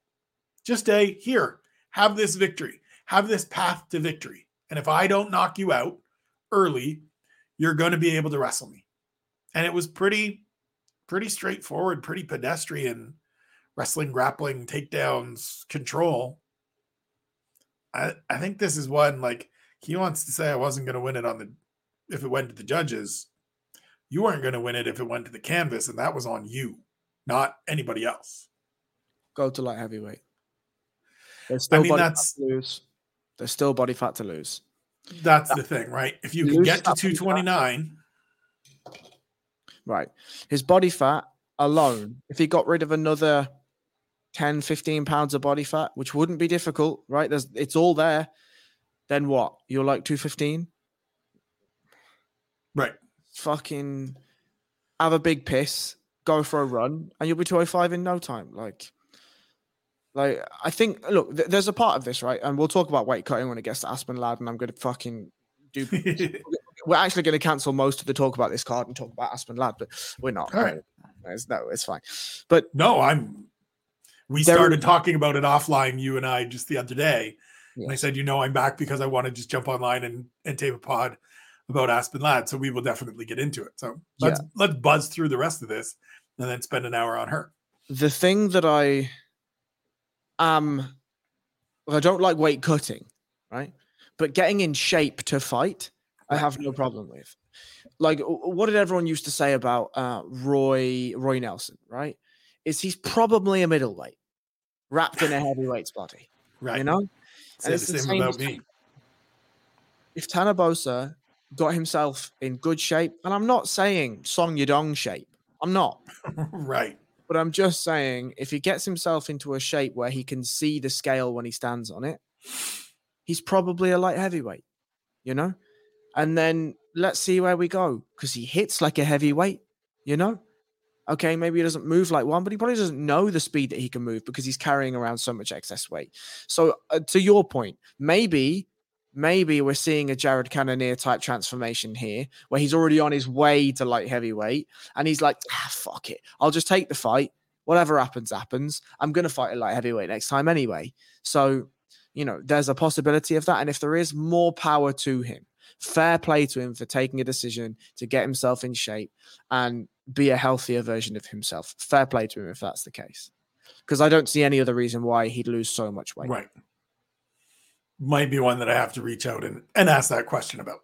Speaker 1: Just a here, have this victory, have this path to victory. And if I don't knock you out early, you're going to be able to wrestle me. And it was pretty pretty straightforward, pretty pedestrian wrestling, grappling, takedowns, control. I I think this is one like he wants to say I wasn't going to win it on the if it went to the judges. You weren't going to win it if it went to the canvas, and that was on you, not anybody else.
Speaker 2: Go to light heavyweight. There's still
Speaker 1: mean,
Speaker 2: body
Speaker 1: that's-
Speaker 2: fat to lose. There's still body fat to lose.
Speaker 1: That's the thing, right? If you can get to
Speaker 2: that body fat.
Speaker 1: 229,
Speaker 2: Right. His body fat alone, if he got rid of another 10, 15 pounds of body fat, which wouldn't be difficult, right? There's it's all there. Then what? You're like 215?
Speaker 1: right?
Speaker 2: Fucking have a big piss, go for a run, and you'll be 205 in no time. Like, like I think look, th- there's a part of this, right? And we'll talk about weight cutting when it gets to Aspen Ladd, and I'm gonna fucking do we're actually going to cancel most of the talk about this card and talk about Aspen Ladd, but we're not.
Speaker 1: All right.
Speaker 2: It's, no, it's fine. But
Speaker 1: no, I'm. We
Speaker 2: There-
Speaker 1: started talking about it offline, you and I, just the other day. And I said, you know, I'm back because I want to just jump online and, and tape a pod about Aspen Ladd. So we will definitely get into it. So let's let's buzz through the rest of this and then spend an hour on her.
Speaker 2: the thing that I um well, I don't like weight cutting, right? But getting in shape to fight, I have no problem with. Like, what did everyone used to say about uh, Roy Roy Nelson? Right? Is he's probably a middleweight wrapped in a heavyweight's body?
Speaker 1: Right.
Speaker 2: You know,
Speaker 1: Say
Speaker 2: it's
Speaker 1: the
Speaker 2: the
Speaker 1: same
Speaker 2: same
Speaker 1: about me.
Speaker 2: if Tanner Boser got himself in good shape, and I'm not saying Song Yadong shape, I'm not,
Speaker 1: right.
Speaker 2: but I'm just saying if he gets himself into a shape where he can see the scale when he stands on it, he's probably a light heavyweight, you know? And then let's see where we go because he hits like a heavyweight, you know? Okay, maybe he doesn't move like one, but he probably doesn't know the speed that he can move because he's carrying around so much excess weight. So, uh, to your point, maybe, maybe we're seeing a Jared Cannonier type transformation here where he's already on his way to light heavyweight and he's like, ah, fuck it. I'll just take the fight. Whatever happens, happens. I'm going to fight a light heavyweight next time anyway. So, you know, there's a possibility of that. And if there is more power to him, fair play to him for taking a decision to get himself in shape and be a healthier version of himself. Fair play to him if that's the case. Because I don't see any other reason why he'd lose so much weight.
Speaker 1: Right. Might be one that I have to reach out and, and ask that question about.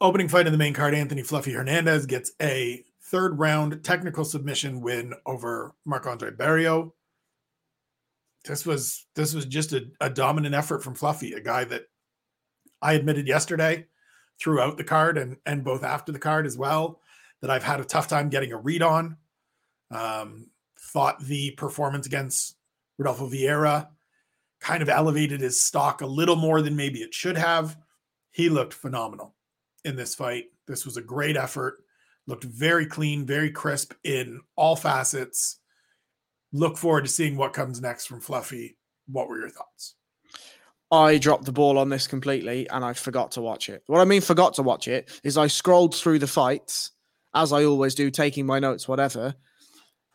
Speaker 1: Opening fight in the main card, Anthony Fluffy Hernandez gets a third round technical submission win over Marc Andre Barriault. this was this was just a, a dominant effort from Fluffy, a guy that I admitted yesterday throughout the card and and both after the card as well that I've had a tough time getting a read on. Um, thought the performance against Rodolfo Vieira kind of elevated his stock a little more than maybe it should have. He looked phenomenal in this fight. This was a great effort. Looked very clean, very crisp in all facets. Look forward to seeing what comes next from Fluffy. What were your thoughts?
Speaker 2: I dropped the ball on this completely and I forgot to watch it. What I mean, forgot to watch it, is I scrolled through the fights, as I always do, taking my notes, whatever.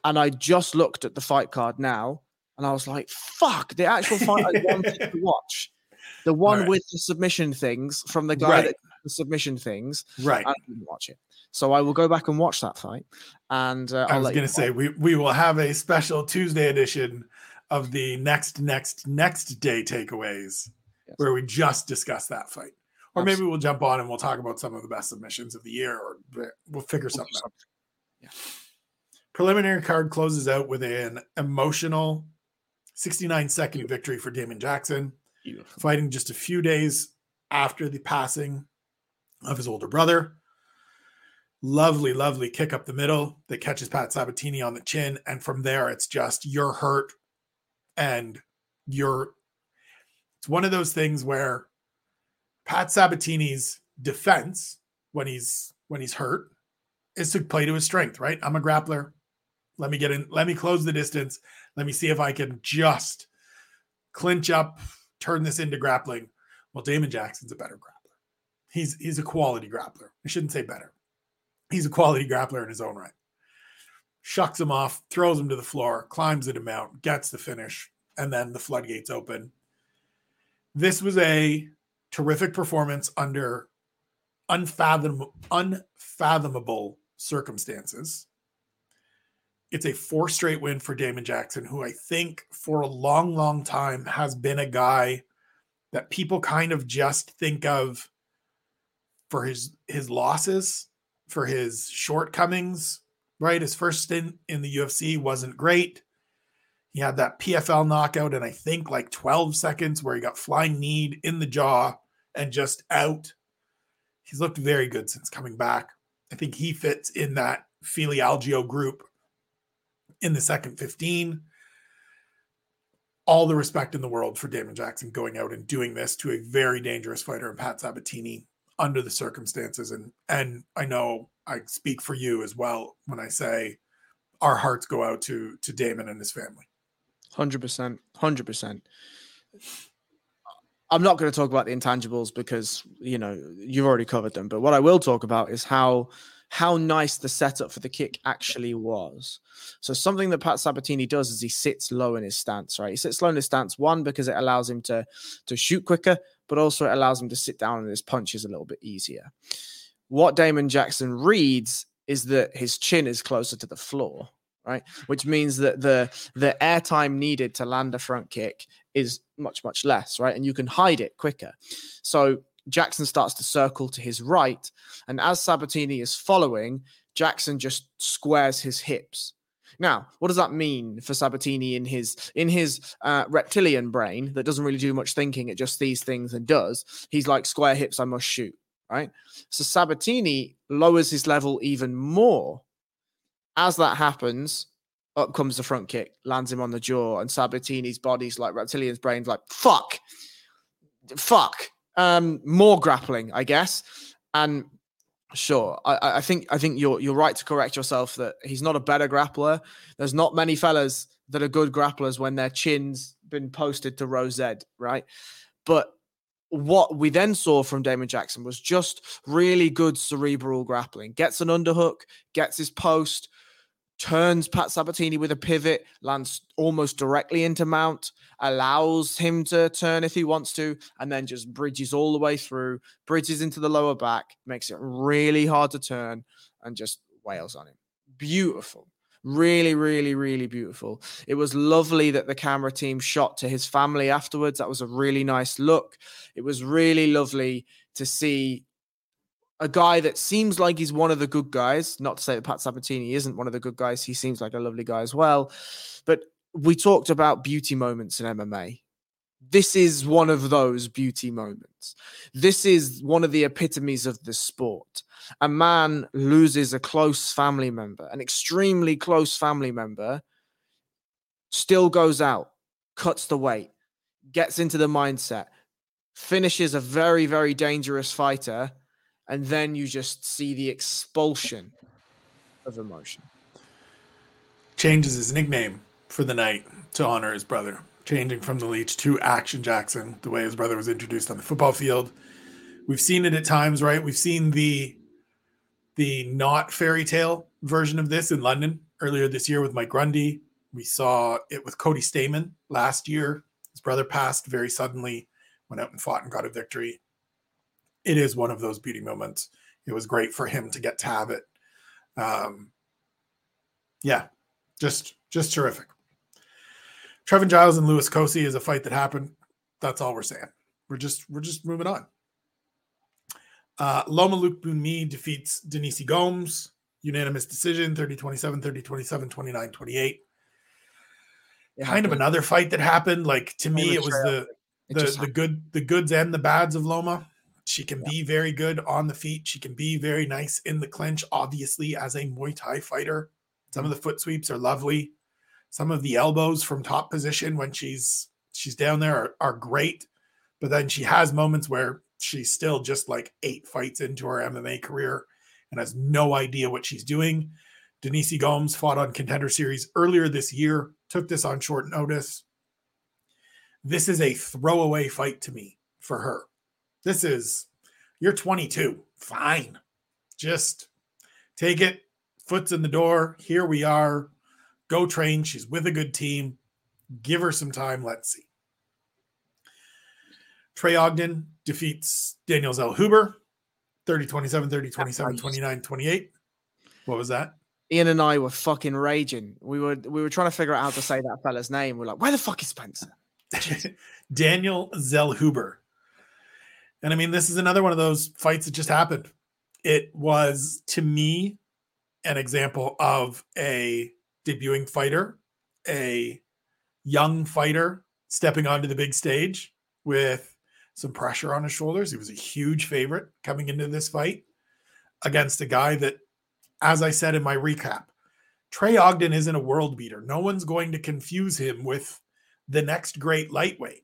Speaker 2: And I just looked at the fight card now and I was like, fuck, the actual fight I wanted to watch. The one right. with the submission things from the guy right. that the submission things.
Speaker 1: Right.
Speaker 2: I didn't watch it. So I will go back and watch that fight. And uh,
Speaker 1: I was going to say, we, we will have a special Tuesday edition of the next, next, next day takeaways yes. where we just discuss that fight. Or Absolutely. maybe we'll jump on and we'll talk about some of the best submissions of the year, or we'll figure something out. Yeah. Preliminary card closes out with an emotional 69 second victory for Damon Jackson, Beautiful. fighting just a few days after the passing of his older brother. Lovely, lovely kick up the middle that catches Pat Sabatini on the chin. And from there, it's just you're hurt and you're. It's one of those things where Pat Sabatini's defense when he's when he's hurt is to play to his strength, right? I'm a grappler. Let me get in, let me close the distance. Let me see if I can just clinch up, turn this into grappling. Well, Damon Jackson's a better grappler. He's he's a quality grappler. I shouldn't say better. He's a quality grappler in his own right. Shucks him off, throws him to the floor, climbs at him out, gets the finish, and then the floodgates open. This was a terrific performance under unfathom, unfathomable circumstances. It's a four straight win for Damon Jackson, who I think for a long, long time has been a guy that people kind of just think of for his his losses, for his shortcomings. Right, his first stint in the UFC wasn't great. He had that PFL knockout and I think like 12 seconds where he got flying knee in the jaw and just out. He's looked very good since coming back. I think he fits in that Fili Algeo group in the second 15. All the respect in the world for Damon Jackson going out and doing this to a very dangerous fighter in Pat Sabatini under the circumstances. And and I know I speak for you as well when I say our hearts go out to to Damon and his family.
Speaker 2: Hundred percent, hundred percent. I'm not going to talk about the intangibles because you know you've already covered them. But what I will talk about is how how nice the setup for the kick actually was. So something that Pat Sabatini does is he sits low in his stance. Right, he sits low in his stance. One because it allows him to to shoot quicker, but also it allows him to sit down and his punches a little bit easier. What Damon Jackson reads is that his chin is closer to the floor right? Which means that the the airtime needed to land a front kick is much much less, right? And you can hide it quicker. So Jackson starts to circle to his right, and as Sabatini is following, Jackson just squares his hips. Now, what does that mean for Sabatini in his in his uh, reptilian brain that doesn't really do much thinking? It just sees things and does. He's like square hips, I must shoot. Right. So Sabatini lowers his level even more as that happens, up comes the front kick, lands him on the jaw, and Sabatini's body's like reptilian's brain's like, fuck, fuck. Um, more grappling, I guess. And sure, I, I think I think you're you're right to correct yourself that he's not a better grappler. There's not many fellas that are good grapplers when their chin's been posted to Rose Ed, right? But what we then saw from Damon Jackson was just really good cerebral grappling. Gets an underhook, gets his post, turns Pat Sabatini with a pivot, lands almost directly into Mount, allows him to turn if he wants to, and then just bridges all the way through, bridges into the lower back, makes it really hard to turn, and just wails on him. Beautiful. Really, really, really beautiful. It was lovely that the camera team shot to his family afterwards. That was a really nice look. It was really lovely to see a guy that seems like he's one of the good guys. Not to say that Pat Sabatini isn't one of the good guys. He seems like a lovely guy as well. But we talked about beauty moments in MMA. This is one of those beauty moments. This is one of the epitomes of the sport. A man loses a close family member, an extremely close family member, still goes out, cuts the weight, gets into the mindset, finishes a very, very dangerous fighter, and then you just see the expulsion of emotion.
Speaker 1: Changes his nickname for the night to honor his brother, changing from the Leech to Action Jackson, the way his brother was introduced on the football field. We've seen it at times, right? We've seen the the not fairy tale version of this in London earlier this year with Mike Grundy. We saw it with Cody Stamann last year. His brother passed very suddenly, went out and fought and got a victory. It is one of those beauty moments. It was great for him to get to have it. Um, yeah, just just terrific. Trevin Giles and Louis Cosce is a fight that happened. That's all we're saying. We're just we're just moving on. Uh, Loma Lookboonmee defeats Denise Gomes. Unanimous decision 30 27, 30 27, 29 28. Kind of another fight that happened. Like to me, it was the the, the good the goods and the bads of Loma. She can yeah. be very good on the feet. She can be very nice in the clinch, obviously, as a Muay Thai fighter. Some of mm-hmm. the foot sweeps are lovely. Some of the elbows from top position when she's she's down there are, are great. But then she has moments where she's still just like eight fights into her MMA career and has no idea what she's doing. Denise Gomes fought on Contender Series earlier this year, took this on short notice. This is a throwaway fight to me for her. This is, you're 22. Fine. Just take it. Foot's in the door. Here we are. Go train. She's with a good team. Give her some time. Let's see. Trey Ogden defeats Daniel Zellhuber 30 27, 30 27, 29 28. What was that?
Speaker 2: Ian and I were fucking raging. We were we were trying to figure out how to say that fella's name. We're like, where the fuck is Spencer?
Speaker 1: Daniel Zellhuber. And I mean, this is another one of those fights that just happened. It was to me an example of a debuting fighter, a young fighter stepping onto the big stage with some pressure on his shoulders. He was a huge favorite coming into this fight against a guy that, as I said in my recap, Trey Ogden isn't a world beater. No one's going to confuse him with the next great lightweight.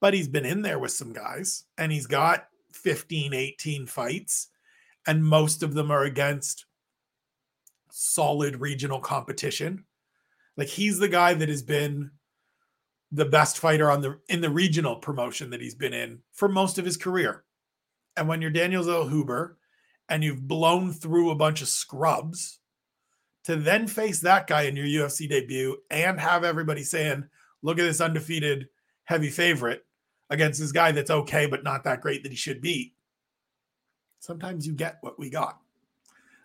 Speaker 1: But he's been in there with some guys and he's got 15, 18 fights, and most of them are against solid regional competition. Like he's the guy that has been the best fighter on the in the regional promotion that he's been in for most of his career. And when you're Daniel Zellhuber and you've blown through a bunch of scrubs to then face that guy in your UFC debut and have everybody saying, look at this undefeated heavy favorite against this guy that's okay, but not that great that he should beat. Sometimes you get what we got.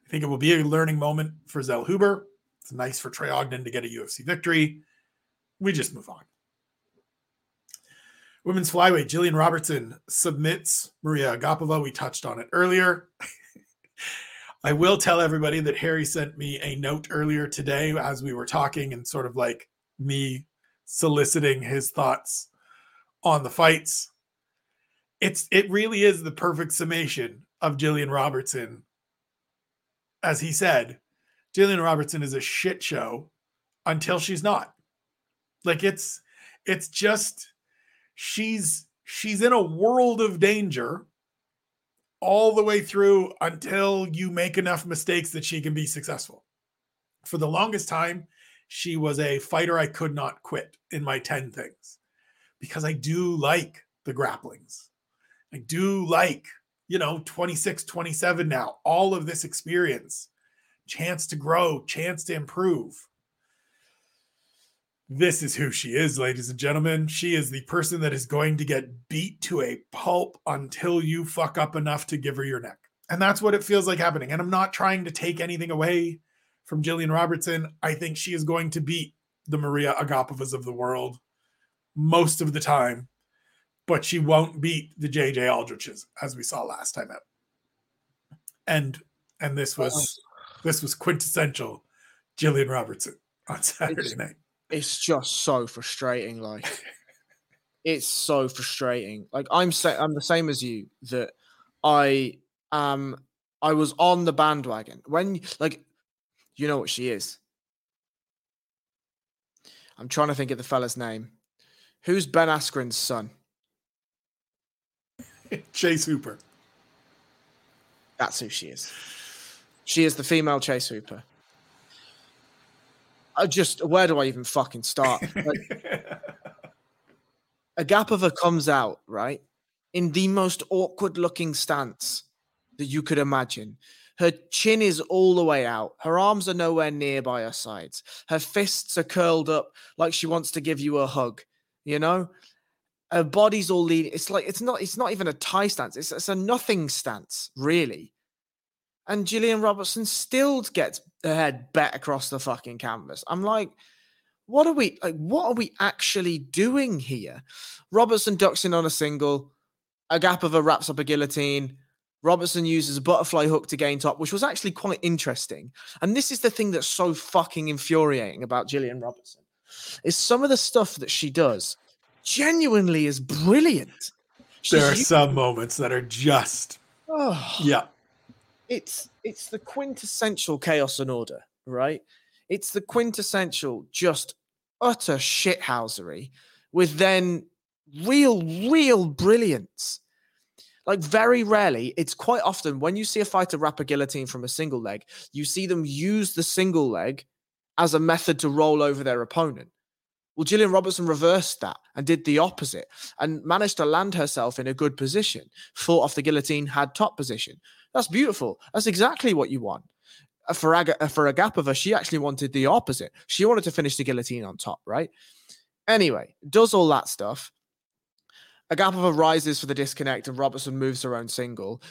Speaker 1: I think it will be a learning moment for Zellhuber. It's nice for Trey Ogden to get a UFC victory. We just move on. Women's flyweight, Gillian Robertson submits Mariya Agapova. We touched on it earlier. I will tell everybody that Harry sent me a note earlier today as we were talking and sort of like me soliciting his thoughts on the fights. It's it really is the perfect summation of Gillian Robertson. As he said, Gillian Robertson is a shit show until she's not. Like it's it's just she's she's in a world of danger all the way through until you make enough mistakes that she can be successful. For the longest time, she was a fighter I could not quit in my 10 things because I do like the grapplings. I do like, you know, 26, 27 now, all of this experience, chance to grow, chance to improve this is who she is, ladies and gentlemen. She is the person that is going to get beat to a pulp until you fuck up enough to give her your neck. And that's what it feels like happening. And I'm not trying to take anything away from Gillian Robertson. I think she is going to beat the Mariya Agapovas of the world most of the time, but she won't beat the JJ Aldriches as we saw last time out. And and this was this was quintessential Gillian Robertson on Saturday night
Speaker 2: it's just so frustrating. Like, it's so frustrating. Like, I'm sa- I'm the same as you that I um I was on the bandwagon when like you know what she is. I'm trying to think of the fella's name. Who's Ben Askren's son?
Speaker 1: Chase Hooper.
Speaker 2: That's who she is. She is the female Chase Hooper. I just where do I even fucking start? Like, Agapova comes out, right? In the most awkward looking stance that you could imagine. Her chin is all the way out. Her arms are nowhere near by her sides. Her fists are curled up like she wants to give you a hug, you know? Her body's all leaning. It's like it's not it's not even a Thai stance. It's, it's a nothing stance, really. And Gillian Robertson still gets her head bet across the fucking canvas. I'm like, what are we like? What are we actually doing here? Robertson ducks in on a single. Agapova wraps up a guillotine. Robertson uses a butterfly hook to gain top, which was actually quite interesting. And this is the thing that's so fucking infuriating about Gillian Robertson is some of the stuff that she does genuinely is brilliant.
Speaker 1: She's there are using... some moments that are just oh, yeah.
Speaker 2: It's it's the quintessential chaos and order, right? It's the quintessential just utter shithousery with then real, real brilliance. Like very rarely, it's quite often when you see a fighter wrap a guillotine from a single leg, you see them use the single leg as a method to roll over their opponent. Well, Gillian Robertson reversed that and did the opposite and managed to land herself in a good position. Fought off the guillotine, had top position. That's beautiful. That's exactly what you want. Uh, for, Aga, uh, for Agapova, she actually wanted the opposite. She wanted to finish the guillotine on top, right? Anyway, does all that stuff. Agapova rises for the disconnect and Robertson moves her own single.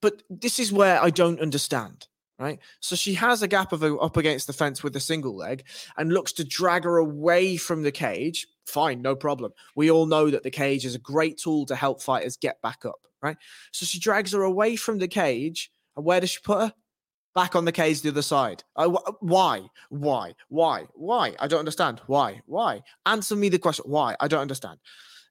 Speaker 2: But this is where I don't understand, right? So she has Agapova up against the fence with a single leg and looks to drag her away from the cage. Fine, no problem. We all know that the cage is a great tool to help fighters get back up, right? So she drags her away from the cage. And where does she put her? Back on the cage the other side. Uh, I, why? Why? Why? Why? I don't understand. Why? Why? Answer me the question. Why? I don't understand.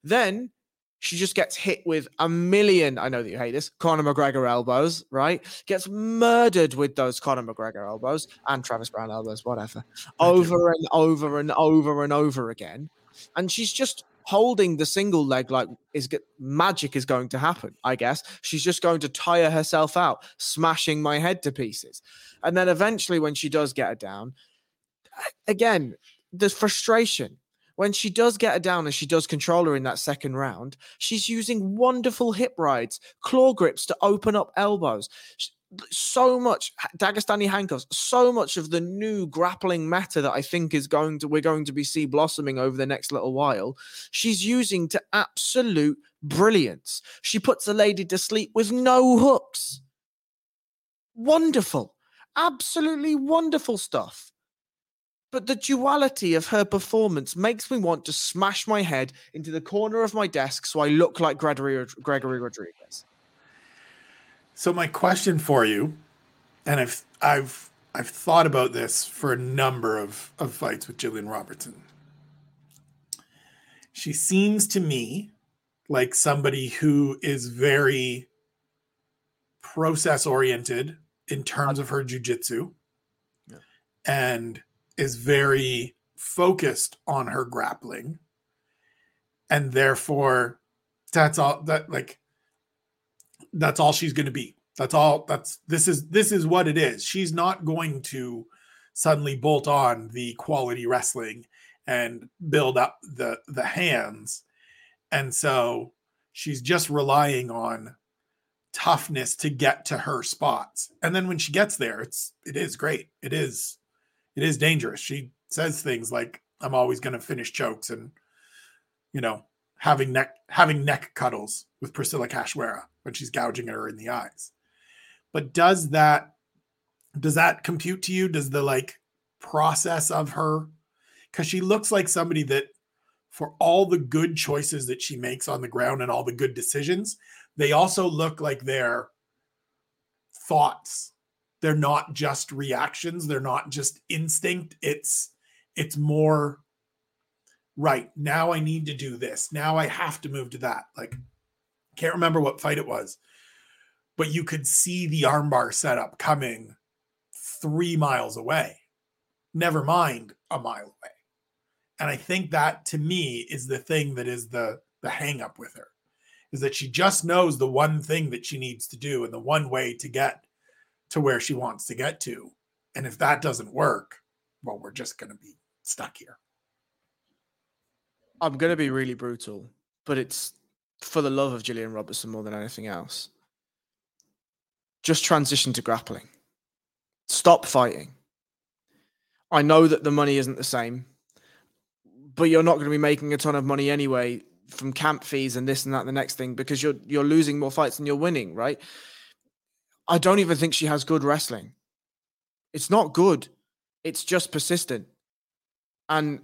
Speaker 2: Then she just gets hit with a million. I know that you hate this. Conor McGregor elbows, right? Gets murdered with those Conor McGregor elbows and Travis Browne elbows, whatever, over and over and over and over again. And she's just holding the single leg like is magic is going to happen. I guess she's just going to tire herself out, smashing my head to pieces. And then eventually, when she does get it down, again, the frustration when she does get her down and she does control her in that second round, she's using wonderful hip rides, claw grips to open up elbows. So much Dagestani handcuffs, so much of the new grappling meta that I think is going to we're going to be see blossoming over the next little while. She's using to absolute brilliance. She puts a lady to sleep with no hooks. Wonderful, absolutely wonderful stuff. But the duality of her performance makes me want to smash my head into the corner of my desk so I look like Gregory, Gregory Rodrigues.
Speaker 1: So my question for you, and I've I've I've thought about this for a number of, of fights with Gillian Robertson. She seems to me like somebody who is very process oriented in terms of her jujitsu. Yeah. And is very focused on her grappling. And therefore that's all that like that's all she's going to be. That's all that's this is this is what it is. She's not going to suddenly bolt on the quality wrestling and build up the the hands. And so she's just relying on toughness to get to her spots. And then when she gets there it's it is great. It is it is dangerous. She says things like, "I'm always going to finish chokes," and you know, having neck having neck cuddles with Priscilla Cachoeira when she's gouging her in the eyes. But does that does that compute to you? Does the like process of her because she looks like somebody that for all the good choices that she makes on the ground and all the good decisions, they also look like they're thoughts they're not just reactions they're not just instinct it's it's more right now I need to do this. Now I have to move to that. Like, can't remember what fight it was, but you could see the armbar setup coming three miles away, never mind a mile away. And I think that to me is the thing that is the the hang up with her is that she just knows the one thing that she needs to do and the one way to get to where she wants to get to. And if that doesn't work, well, we're just going to be stuck here.
Speaker 2: I'm going to be really brutal, but it's for the love of Gillian Robertson more than anything else. Just transition to grappling. Stop fighting. I know that the money isn't the same, but you're not going to be making a ton of money anyway from camp fees and this and that and the next thing because you're you're losing more fights than you're winning, right? I don't even think she has good wrestling. It's not good. It's just persistent. And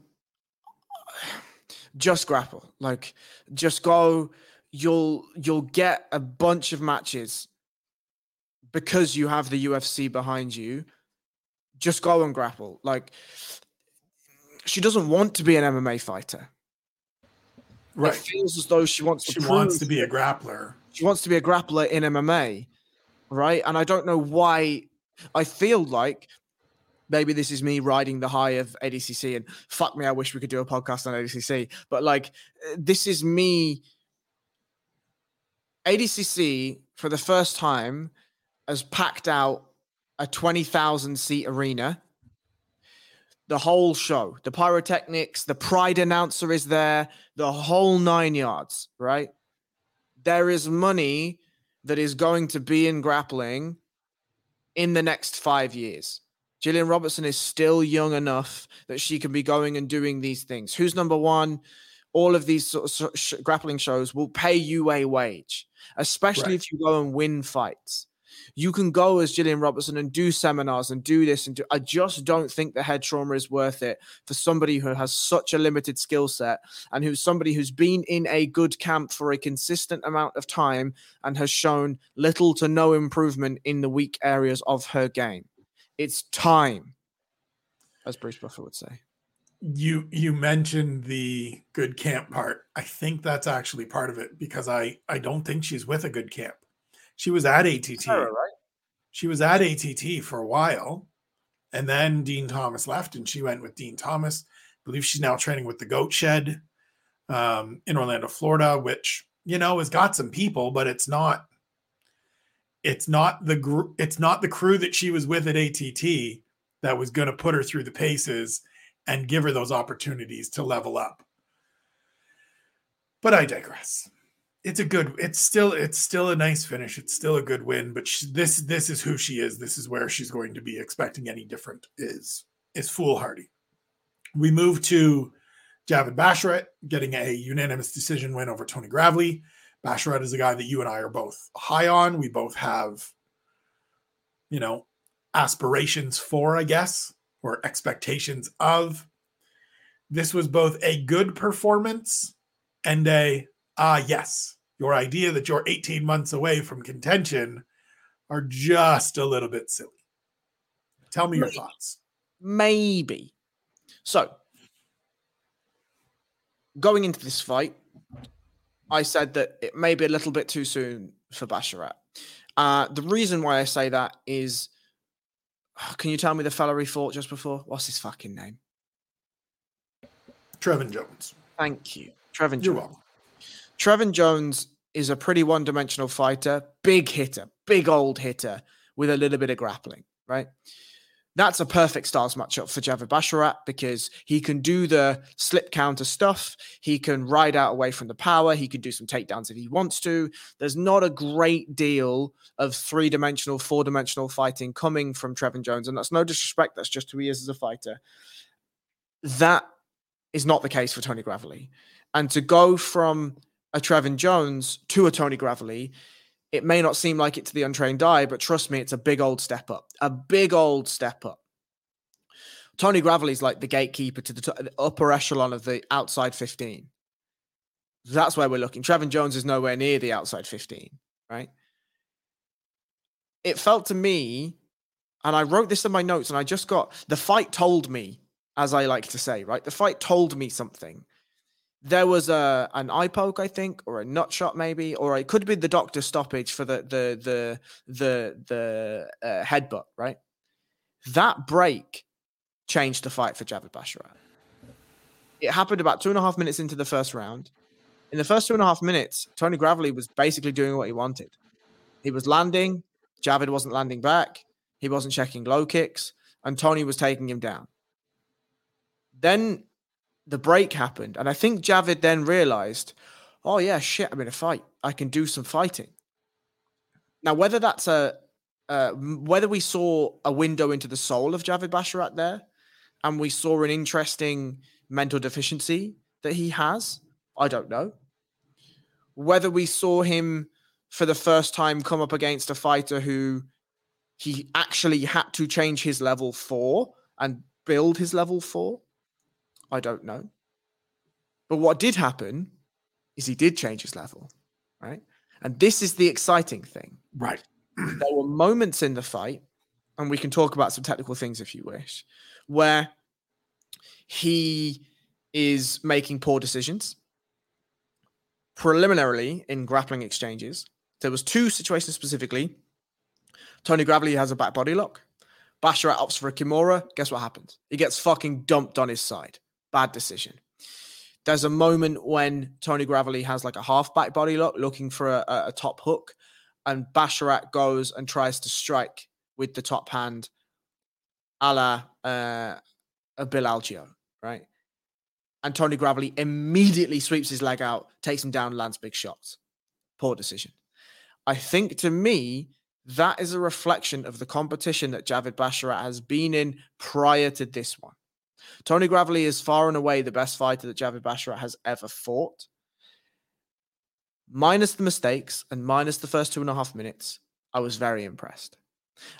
Speaker 2: just grapple. Like just go you'll you'll get a bunch of matches because you have the UFC behind you. Just go and grapple. Like she doesn't want to be an MMA fighter.
Speaker 1: Right.
Speaker 2: It feels as though she wants to.
Speaker 1: She wants to be a grappler.
Speaker 2: She wants to be a grappler in MMA, right? And I don't know why. I feel like maybe this is me riding the high of ADCC, and fuck me, I wish we could do a podcast on ADCC. But like, eh, this is me. ADCC for the first time has packed out a twenty thousand seat arena the whole show. The pyrotechnics, the pride announcer is there, the whole nine yards, right? There is money that is going to be in grappling in the next five years. Gillian Robertson is still young enough that she can be going and doing these things. Who's number one? All of these sort of sh- grappling shows will pay you a wage, especially right. if you go and win fights you can go as Gillian Robertson and do seminars and do this and do. I just don't think the head trauma is worth it for somebody who has such a limited skill set and who's somebody who's been in a good camp for a consistent amount of time and has shown little to no improvement in the weak areas of her game. It's time, as Bruce Buffer would say
Speaker 1: you you mentioned the good camp part i think that's actually part of it because i i don't think she's with a good camp she was at ATT. right? She was at ATT for a while. And then Din Thomas left and she went with Din Thomas. I believe she's now training with the Goat Shed um, in Orlando, Florida, which, you know, has got some people, but it's not it's not the group it's not the crew that she was with at ATT that was going to put her through the paces and give her those opportunities to level up. But I digress it's a good it's still it's still a nice finish it's still a good win but she, this this is who she is this is where she's going to be expecting any different is is foolhardy we move to Javid Basharat getting a unanimous decision win over Tony Gravely. Basharat is a guy that you and I are both high on. We both have, you know, aspirations for, I guess, or expectations of. This was both a good performance and a ah, uh, yes, your idea that you're 18 months away from contention are just a little bit silly. Tell me your
Speaker 2: Maybe.
Speaker 1: thoughts.
Speaker 2: Maybe. So, going into this fight, I said that it may be a little bit too soon for Basharat. Uh, the reason why I say that is, can you tell me the fella he fought just before? What's his fucking name?
Speaker 1: Trevin Jones.
Speaker 2: Thank you, Trevin
Speaker 1: You're
Speaker 2: Jones.
Speaker 1: welcome.
Speaker 2: Trevin Jones is a pretty one dimensional fighter, big hitter, big old hitter with a little bit of grappling, right? That's a perfect stars matchup for Javid Basharat because he can do the slip counter stuff. He can ride out away from the power. He can do some takedowns if he wants to. There's not a great deal of three dimensional, four dimensional fighting coming from Trevin Jones. And that's no disrespect. That's just who he is as a fighter. That is not the case for Tony Gravely. And to go from a Trevin Jones to a Tony Gravely, it may not seem like it to the untrained eye, but trust me, it's a big old step up. A big old step up. Tony Gravely's like the gatekeeper to the, t- the upper echelon of the outside 15. That's where we're looking. Trevin Jones is nowhere near the outside 15, right? It felt to me, and I wrote this in my notes, and I just got the fight told me, as I like to say, right? The fight told me something there was a an eye poke, I think, or a nut shot, maybe, or it could be the doctor stoppage for the the the the the uh, headbutt, right? That break changed the fight for Javid Basharat. It happened about two and a half minutes into the first round. In the first two and a half minutes, Tony Gravely was basically doing what he wanted. He was landing, Javid wasn't landing back, he wasn't checking low kicks, and Tony was taking him down. Then the break happened, and I think Javid then realized, oh yeah, shit, I'm in a fight. I can do some fighting. Now, whether that's a uh, whether we saw a window into the soul of Javid Basharat there, and we saw an interesting mental deficiency that he has, I don't know. Whether we saw him for the first time come up against a fighter who he actually had to change his level for and build his level for, I don't know. But what did happen is he did change his level, right? And this is the exciting thing.
Speaker 1: Right.
Speaker 2: there were moments in the fight, and we can talk about some technical things if you wish, where he is making poor decisions. Preliminarily in grappling exchanges, there was two situations specifically. Tony Gravely has a back body lock. Basharat opts for a Kimura. Guess what happens? He gets fucking dumped on his side. Bad decision. There's a moment when Tony Gravely has like a half back body lock looking for a, a, top hook, and Basharat goes and tries to strike with the top hand a la uh, a Bill Algeo, right? And Tony Gravely immediately sweeps his leg out, takes him down, lands big shots. Poor decision. I think to me, that is a reflection of the competition that Javid Basharat has been in prior to this one. Tony Gravely is far and away the best fighter that Javid Basharat has ever fought. Minus the mistakes and minus the first two and a half minutes, I was very impressed.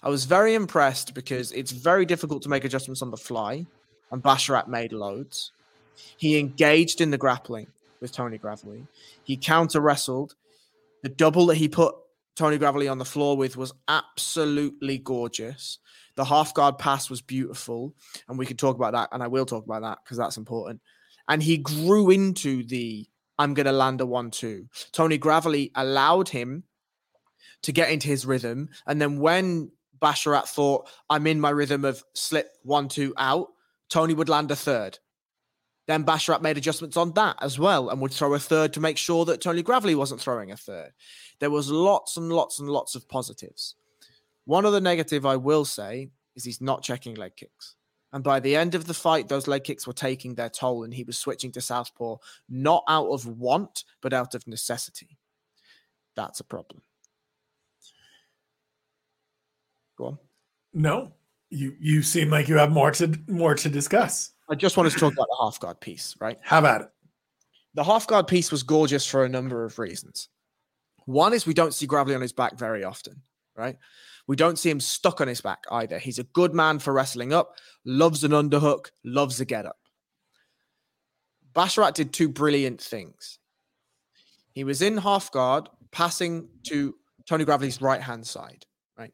Speaker 2: I was very impressed because it's very difficult to make adjustments on the fly, and Basharat made loads. He engaged in the grappling with Tony Gravely. He counter wrestled. The double that he put Tony Gravely on the floor with was absolutely gorgeous. The half guard pass was beautiful, and we can talk about that, and I will talk about that because that's important. And he grew into the I'm going to land a one two. Tony Gravely allowed him to get into his rhythm, and then when Basharat thought I'm in my rhythm of slip one two out, Tony would land a third. Then Basharat made adjustments on that as well and would throw a third to make sure that Tony Gravely wasn't throwing a third. There was lots and lots and lots of positives. One other negative I will say is he's not checking leg kicks. And by the end of the fight, those leg kicks were taking their toll, and he was switching to southpaw, not out of want, but out of necessity. That's a problem. Go on.
Speaker 1: No, you you seem like you have more to more to discuss.
Speaker 2: I just wanted to talk about the half guard piece, right?
Speaker 1: How about it?
Speaker 2: The half guard piece was gorgeous for a number of reasons. One is we don't see Gravely on his back very often, right? We don't see him stuck on his back either. He's a good man for wrestling up, loves an underhook, loves a get up. Basharat did two brilliant things. He was in half guard, passing to Tony Gravely's right hand side, right?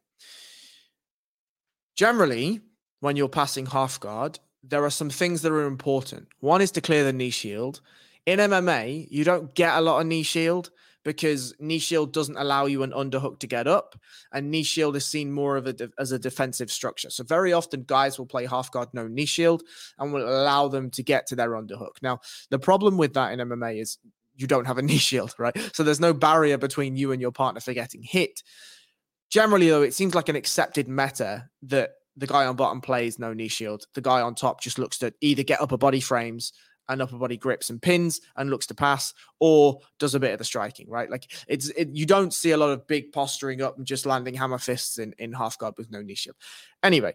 Speaker 2: Generally, when you're passing half guard, there are some things that are important. One is to clear the knee shield. In MMA, you don't get a lot of knee shield because knee shield doesn't allow you an underhook to get up, and knee shield is seen more of a de- as a defensive structure. So very often, guys will play half guard no knee shield and will allow them to get to their underhook. Now, the problem with that in MMA is you don't have a knee shield, right? So there's no barrier between you and your partner for getting hit. Generally, though, it seems like an accepted meta that the guy on bottom plays no knee shield. The guy on top just looks to either get upper body frames and upper body grips and pins and looks to pass or does a bit of the striking, right? Like it's it, you don't see a lot of big posturing up and just landing hammer fists in, in half guard with no knee shield. Anyway,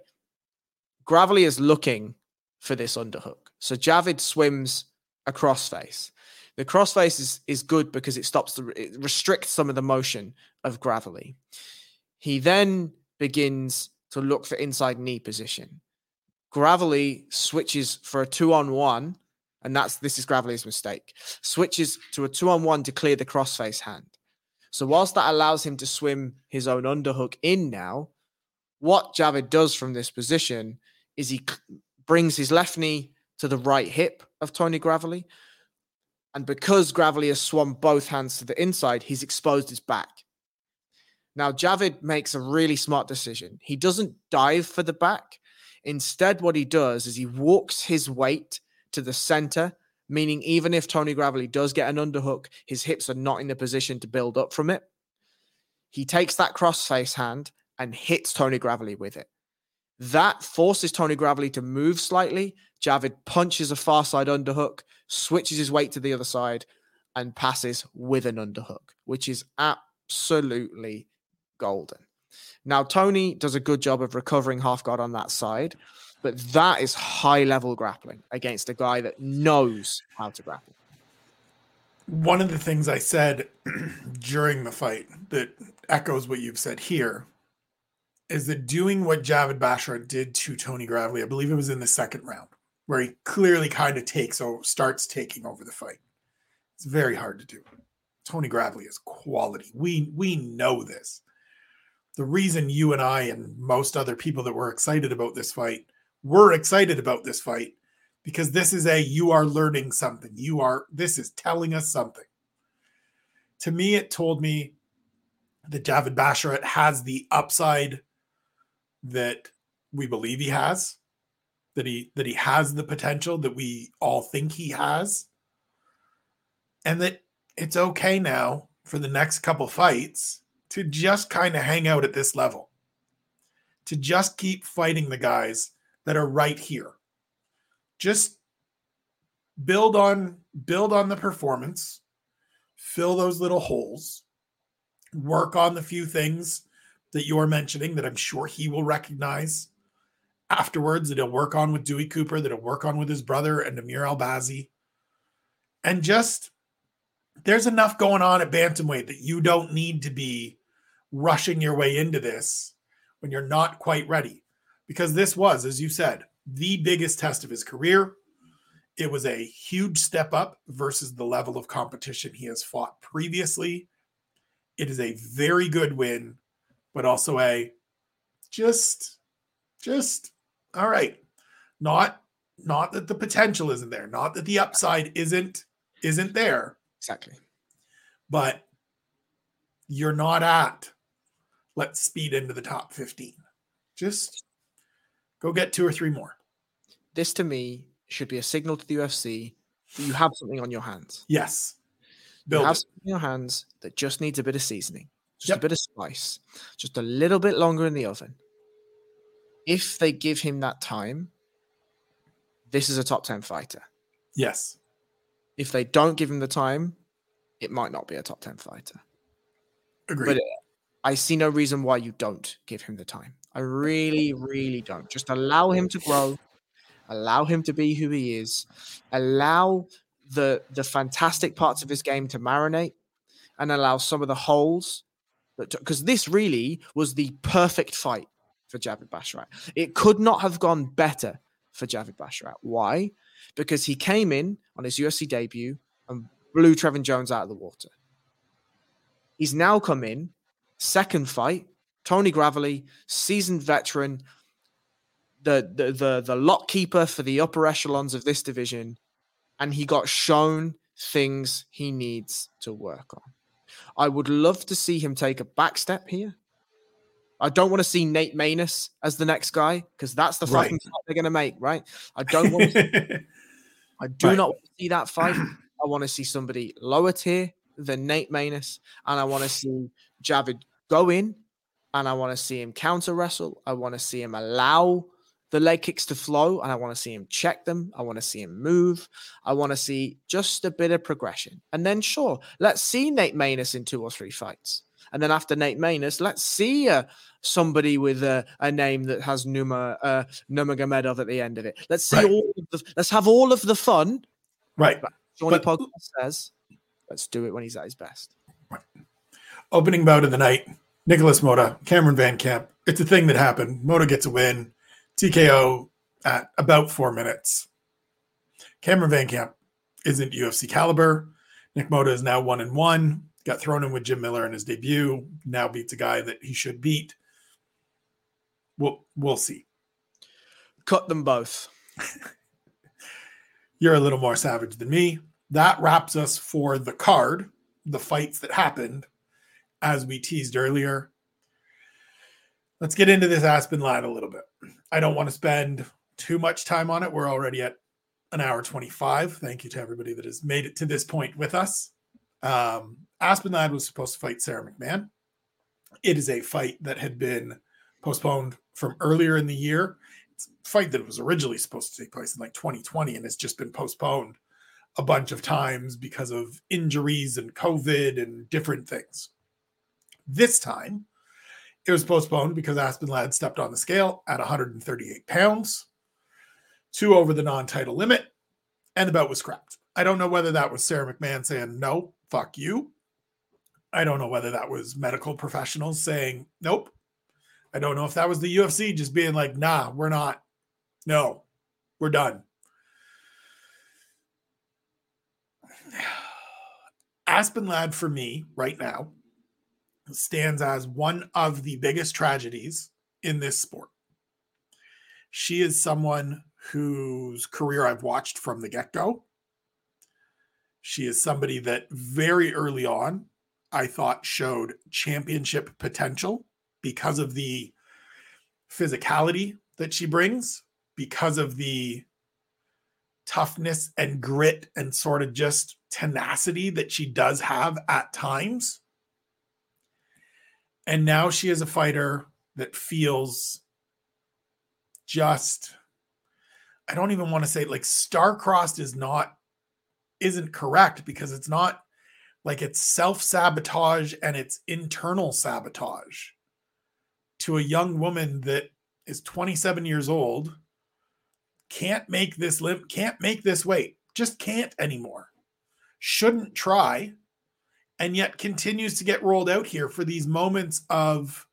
Speaker 2: Gravely is looking for this underhook. So Javid swims a crossface. The crossface is, is good because it stops the it restricts some of the motion of Gravely. He then begins to look for inside knee position. Gravely switches for a two on one and that's this is Gravely's mistake. Switches to a two on one to clear the crossface hand. So whilst that allows him to swim his own underhook in now, what Javid does from this position is he brings his left knee to the right hip of Tony Gravely, And because Gravely has swung both hands to the inside, he's exposed his back. Now, Javid makes a really smart decision. He doesn't dive for the back. Instead, what he does is he walks his weight to the center, meaning even if Tony Gravely does get an underhook, his hips are not in the position to build up from it. He takes that crossface hand and hits Tony Gravely with it. That forces Tony Gravely to move slightly. Javid punches a far side underhook, switches his weight to the other side, and passes with an underhook, which is absolutely golden. Now, Tony does a good job of recovering half guard on that side, but that is high level grappling against a guy that knows how to grapple.
Speaker 1: One of the things I said during the fight that echoes what you've said here is that doing what Javid Basharat did to Tony Gravely, I believe it was in the second round, where he clearly kind of takes over, starts taking over the fight. It's very hard to do. Tony Gravely is quality. We we know this. The reason you and I and most other people that were excited about this fight were excited about this fight because this is a you are learning something. You are this is telling us something. To me, it told me that Javid Basharat has the upside that we believe he has, that he that he has the potential that we all think he has, and that it's okay now for the next couple fights to just kind of hang out at this level, to just keep fighting the guys that are right here. Just build on build on the performance, fill those little holes, work on the few things that you're mentioning that I'm sure he will recognize afterwards that he'll work on with Dewey Cooper, that he'll work on with his brother and Amir Albazi. And just there's enough going on at Bantamweight that you don't need to be rushing your way into this when you're not quite ready. Because this was, as you said, the biggest test of his career. It was a huge step up versus the level of competition he has fought previously. It is a very good win but also a just just all right not not that the potential isn't there not that the upside isn't isn't there
Speaker 2: exactly
Speaker 1: but you're not at let's speed into the top 15 just go get two or three more
Speaker 2: this to me should be a signal to the ufc that you have something on your hands
Speaker 1: yes
Speaker 2: Build you have it. something on your hands that just needs a bit of seasoning just yep. a bit of spice, just a little bit longer in the oven. If they give him that time, this is a top 10 fighter.
Speaker 1: Yes.
Speaker 2: If they don't give him the time, it might not be a top 10 fighter.
Speaker 1: Agreed. But
Speaker 2: I see no reason why you don't give him the time. I really, really don't. Just allow him to grow, allow him to be who he is, allow the the fantastic parts of his game to marinate, and allow some of the holes because this really was the perfect fight for Javid Basharat. It could not have gone better for Javid Basharat. Why? Because he came in on his UFC debut and blew Trevin Jones out of the water. He's now come in, second fight, Tony Gravely, seasoned veteran, the, the the the lock keeper for the upper echelons of this division, and he got shown things he needs to work on. I would love to see him take a back step here. I don't want to see Nate Maness as the next guy because that's the right. fight they're going to make, right? I don't want. To, I do right. not want to see that fight. I want to see somebody lower tier than Nate Maness, and I want to see Javid go in, and I want to see him counter wrestle. I want to see him allow the leg kicks to flow and I want to see him check them. I want to see him move. I want to see just a bit of progression. And then, sure, let's see Nate Maness in two or three fights. And then after Nate Maness, let's see uh, somebody with a, a, name that has Numa uh, at the end of it. Let's see right. all of the, let's have all of the fun.
Speaker 1: Right.
Speaker 2: Johnny but, Podcast says, let's do it when he's at his best.
Speaker 1: Right. Opening bout of the night, Nicholas Motta, Cameron VanCamp. It's a thing that happened. Motta gets a win. TKO at about four minutes. Cameron VanCamp isn't UFC caliber. Nick Motta is now one and one. Got thrown in with Jim Miller in his debut. Now beats a guy that he should beat. We'll we'll see.
Speaker 2: Cut them both.
Speaker 1: You're a little more savage than me. that wraps us for the card, the fights that happened, as we teased earlier. Let's get into this Aspen Ladd a little bit. I don't want to spend too much time on it. We're already at an hour 25. Thank you to everybody that has made it to this point with us. Um, Aspen Ladd was supposed to fight Sara McMann. It is a fight that had been postponed from earlier in the year. It's a fight that was originally supposed to take place in like 2020 and it's just been postponed a bunch of times because of injuries and COVID and different things. This time, it was postponed because Aspen Ladd stepped on the scale at 138 pounds, two over the non title limit, and the bout was scrapped. I don't know whether that was Sara McMann saying, no, fuck you. I don't know whether that was medical professionals saying, nope. I don't know if that was the UFC just being like, nah, we're not. No, we're done. Aspen Ladd for me right now stands as one of the biggest tragedies in this sport. She is someone whose career I've watched from the get go. She is somebody that very early on I thought showed championship potential because of the physicality that she brings, because of the toughness and grit and sort of just tenacity that she does have at times. And now she is a fighter that feels just, I don't even want to say like star-crossed is not, isn't correct because it's not like it's self sabotage and it's internal sabotage to a young woman that is 27 years old can't make this live can't make this weight just can't anymore. Shouldn't try and yet continues to get rolled out here for these moments of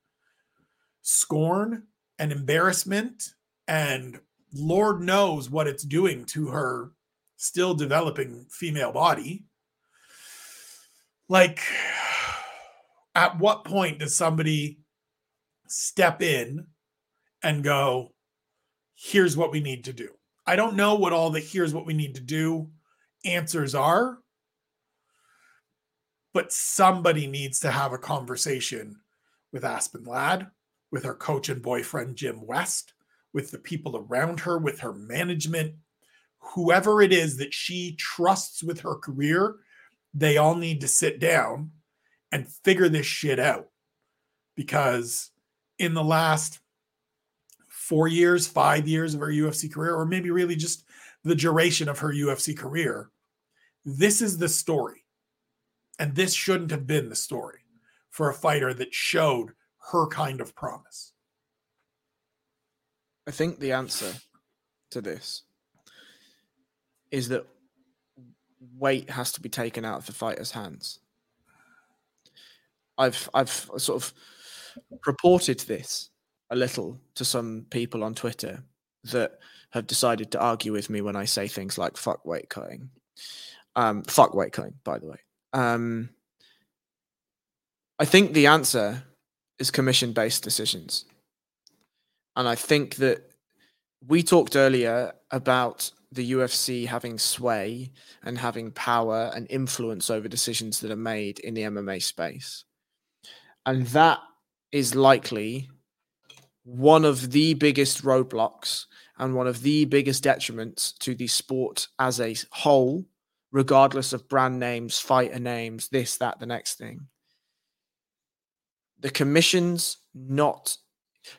Speaker 1: scorn and embarrassment and lord knows what it's doing to her still developing female body like at what point does somebody step in and go here's what we need to do. I don't know what all the here's what we need to do answers are, but somebody needs to have a conversation with Aspen Ladd, with her coach and boyfriend, Jim West, with the people around her, with her management, whoever it is that she trusts with her career, they all need to sit down and figure this shit out. Because in the last four years, five years of her UFC career, or maybe really just the duration of her UFC career. This is the story. And this shouldn't have been the story for a fighter that showed her kind of promise.
Speaker 2: I think the answer to this is that weight has to be taken out of the fighter's hands. I've I've sort of reported this a little to some people on Twitter that have decided to argue with me when I say things like fuck weight cutting. Um, fuck weight cutting, by the way. Um, I think the answer is commission based decisions. And I think that we talked earlier about the UFC having sway and having power and influence over decisions that are made in the MMA space. And that is likely one of the biggest roadblocks and one of the biggest detriments to the sport as a whole, regardless of brand names, fighter names, this, that, the next thing. The commission's not,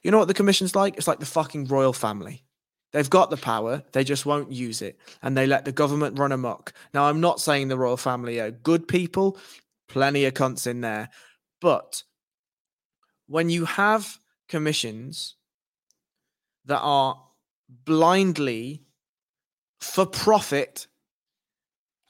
Speaker 2: you know what the commission's like? It's like the fucking royal family. They've got the power, they just won't use it, and they let the government run amok. Now, I'm not saying the royal family are good people, plenty of cunts in there, but when you have commissions that are blindly for profit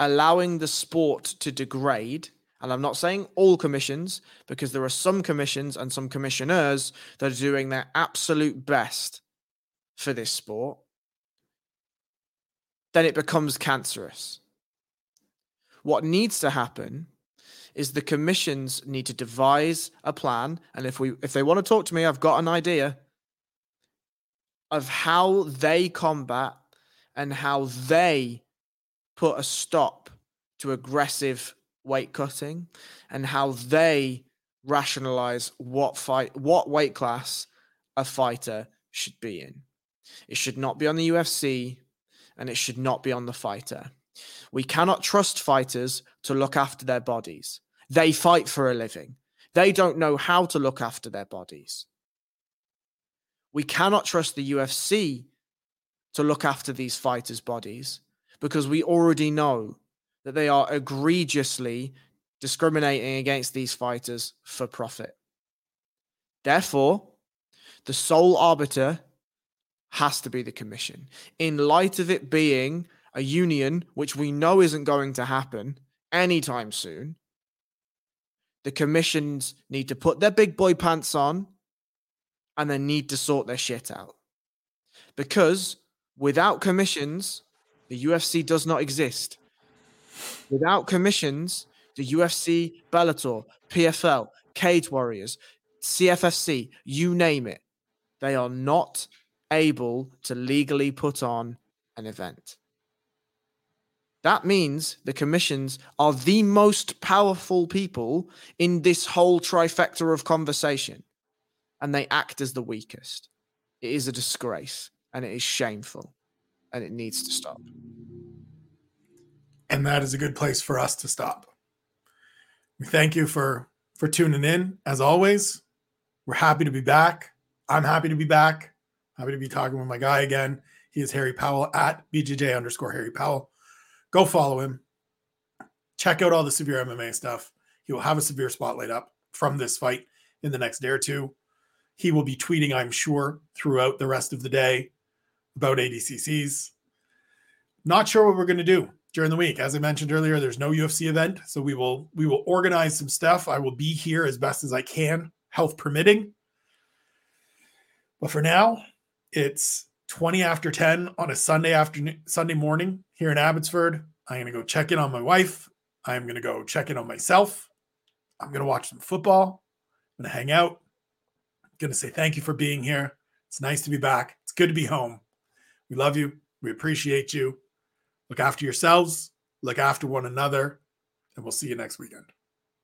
Speaker 2: allowing the sport to degrade. And I'm not saying all commissions because there are some commissions and some commissioners that are doing their absolute best for this sport, then it becomes cancerous. What needs to happen is the commissions need to devise a plan. And if we if they want to talk to me i've got an idea of how they combat and how they put a stop to aggressive weight cutting and how they rationalize what fight what weight class a fighter should be in. It should not be on the UFC and it should not be on the fighter. We cannot trust fighters to look after their bodies. They fight for a living. They don't know how to look after their bodies. We cannot trust the UFC to look after these fighters' bodies because we already know that they are egregiously discriminating against these fighters for profit. Therefore, the sole arbiter has to be the commission. In light of it being a union, which we know isn't going to happen anytime soon, the commissions need to put their big boy pants on and they need to sort their shit out. Because without commissions, the UFC does not exist. Without commissions, the UFC, Bellator, PFL, Cage Warriors, CFFC, you name it, they are not able to legally put on an event. That means the commissions are the most powerful people in this whole trifecta of conversation, and they act as the weakest. It is a disgrace and it is shameful and it needs to stop.
Speaker 1: And that is a good place for us to stop. We thank you for for tuning in as always. We're happy to be back. I'm happy to be back. Happy to be talking with my guy again. He is Harry Powell at BJJ underscore Harry Powell. Go follow him. Check out all the severe MMA stuff. He will have a severe spotlight up from this fight in the next day or two. He will be tweeting, I'm sure, throughout the rest of the day about ADCCs. Not sure what we're going to do during the week. As I mentioned earlier, there's no UFC event, so we will we will organize some stuff. I will be here as best as I can, health permitting. But for now, it's 20 after 10 on a Sunday afternoon, Sunday morning here in Abbotsford. I'm going to go check in on my wife. I'm going to go check in on myself. I'm going to watch some football. I'm going to hang out. I'm going to say thank you for being here. It's nice to be back. It's good to be home. We love you. We appreciate you. Look after yourselves, look after one another, and we'll see you next weekend.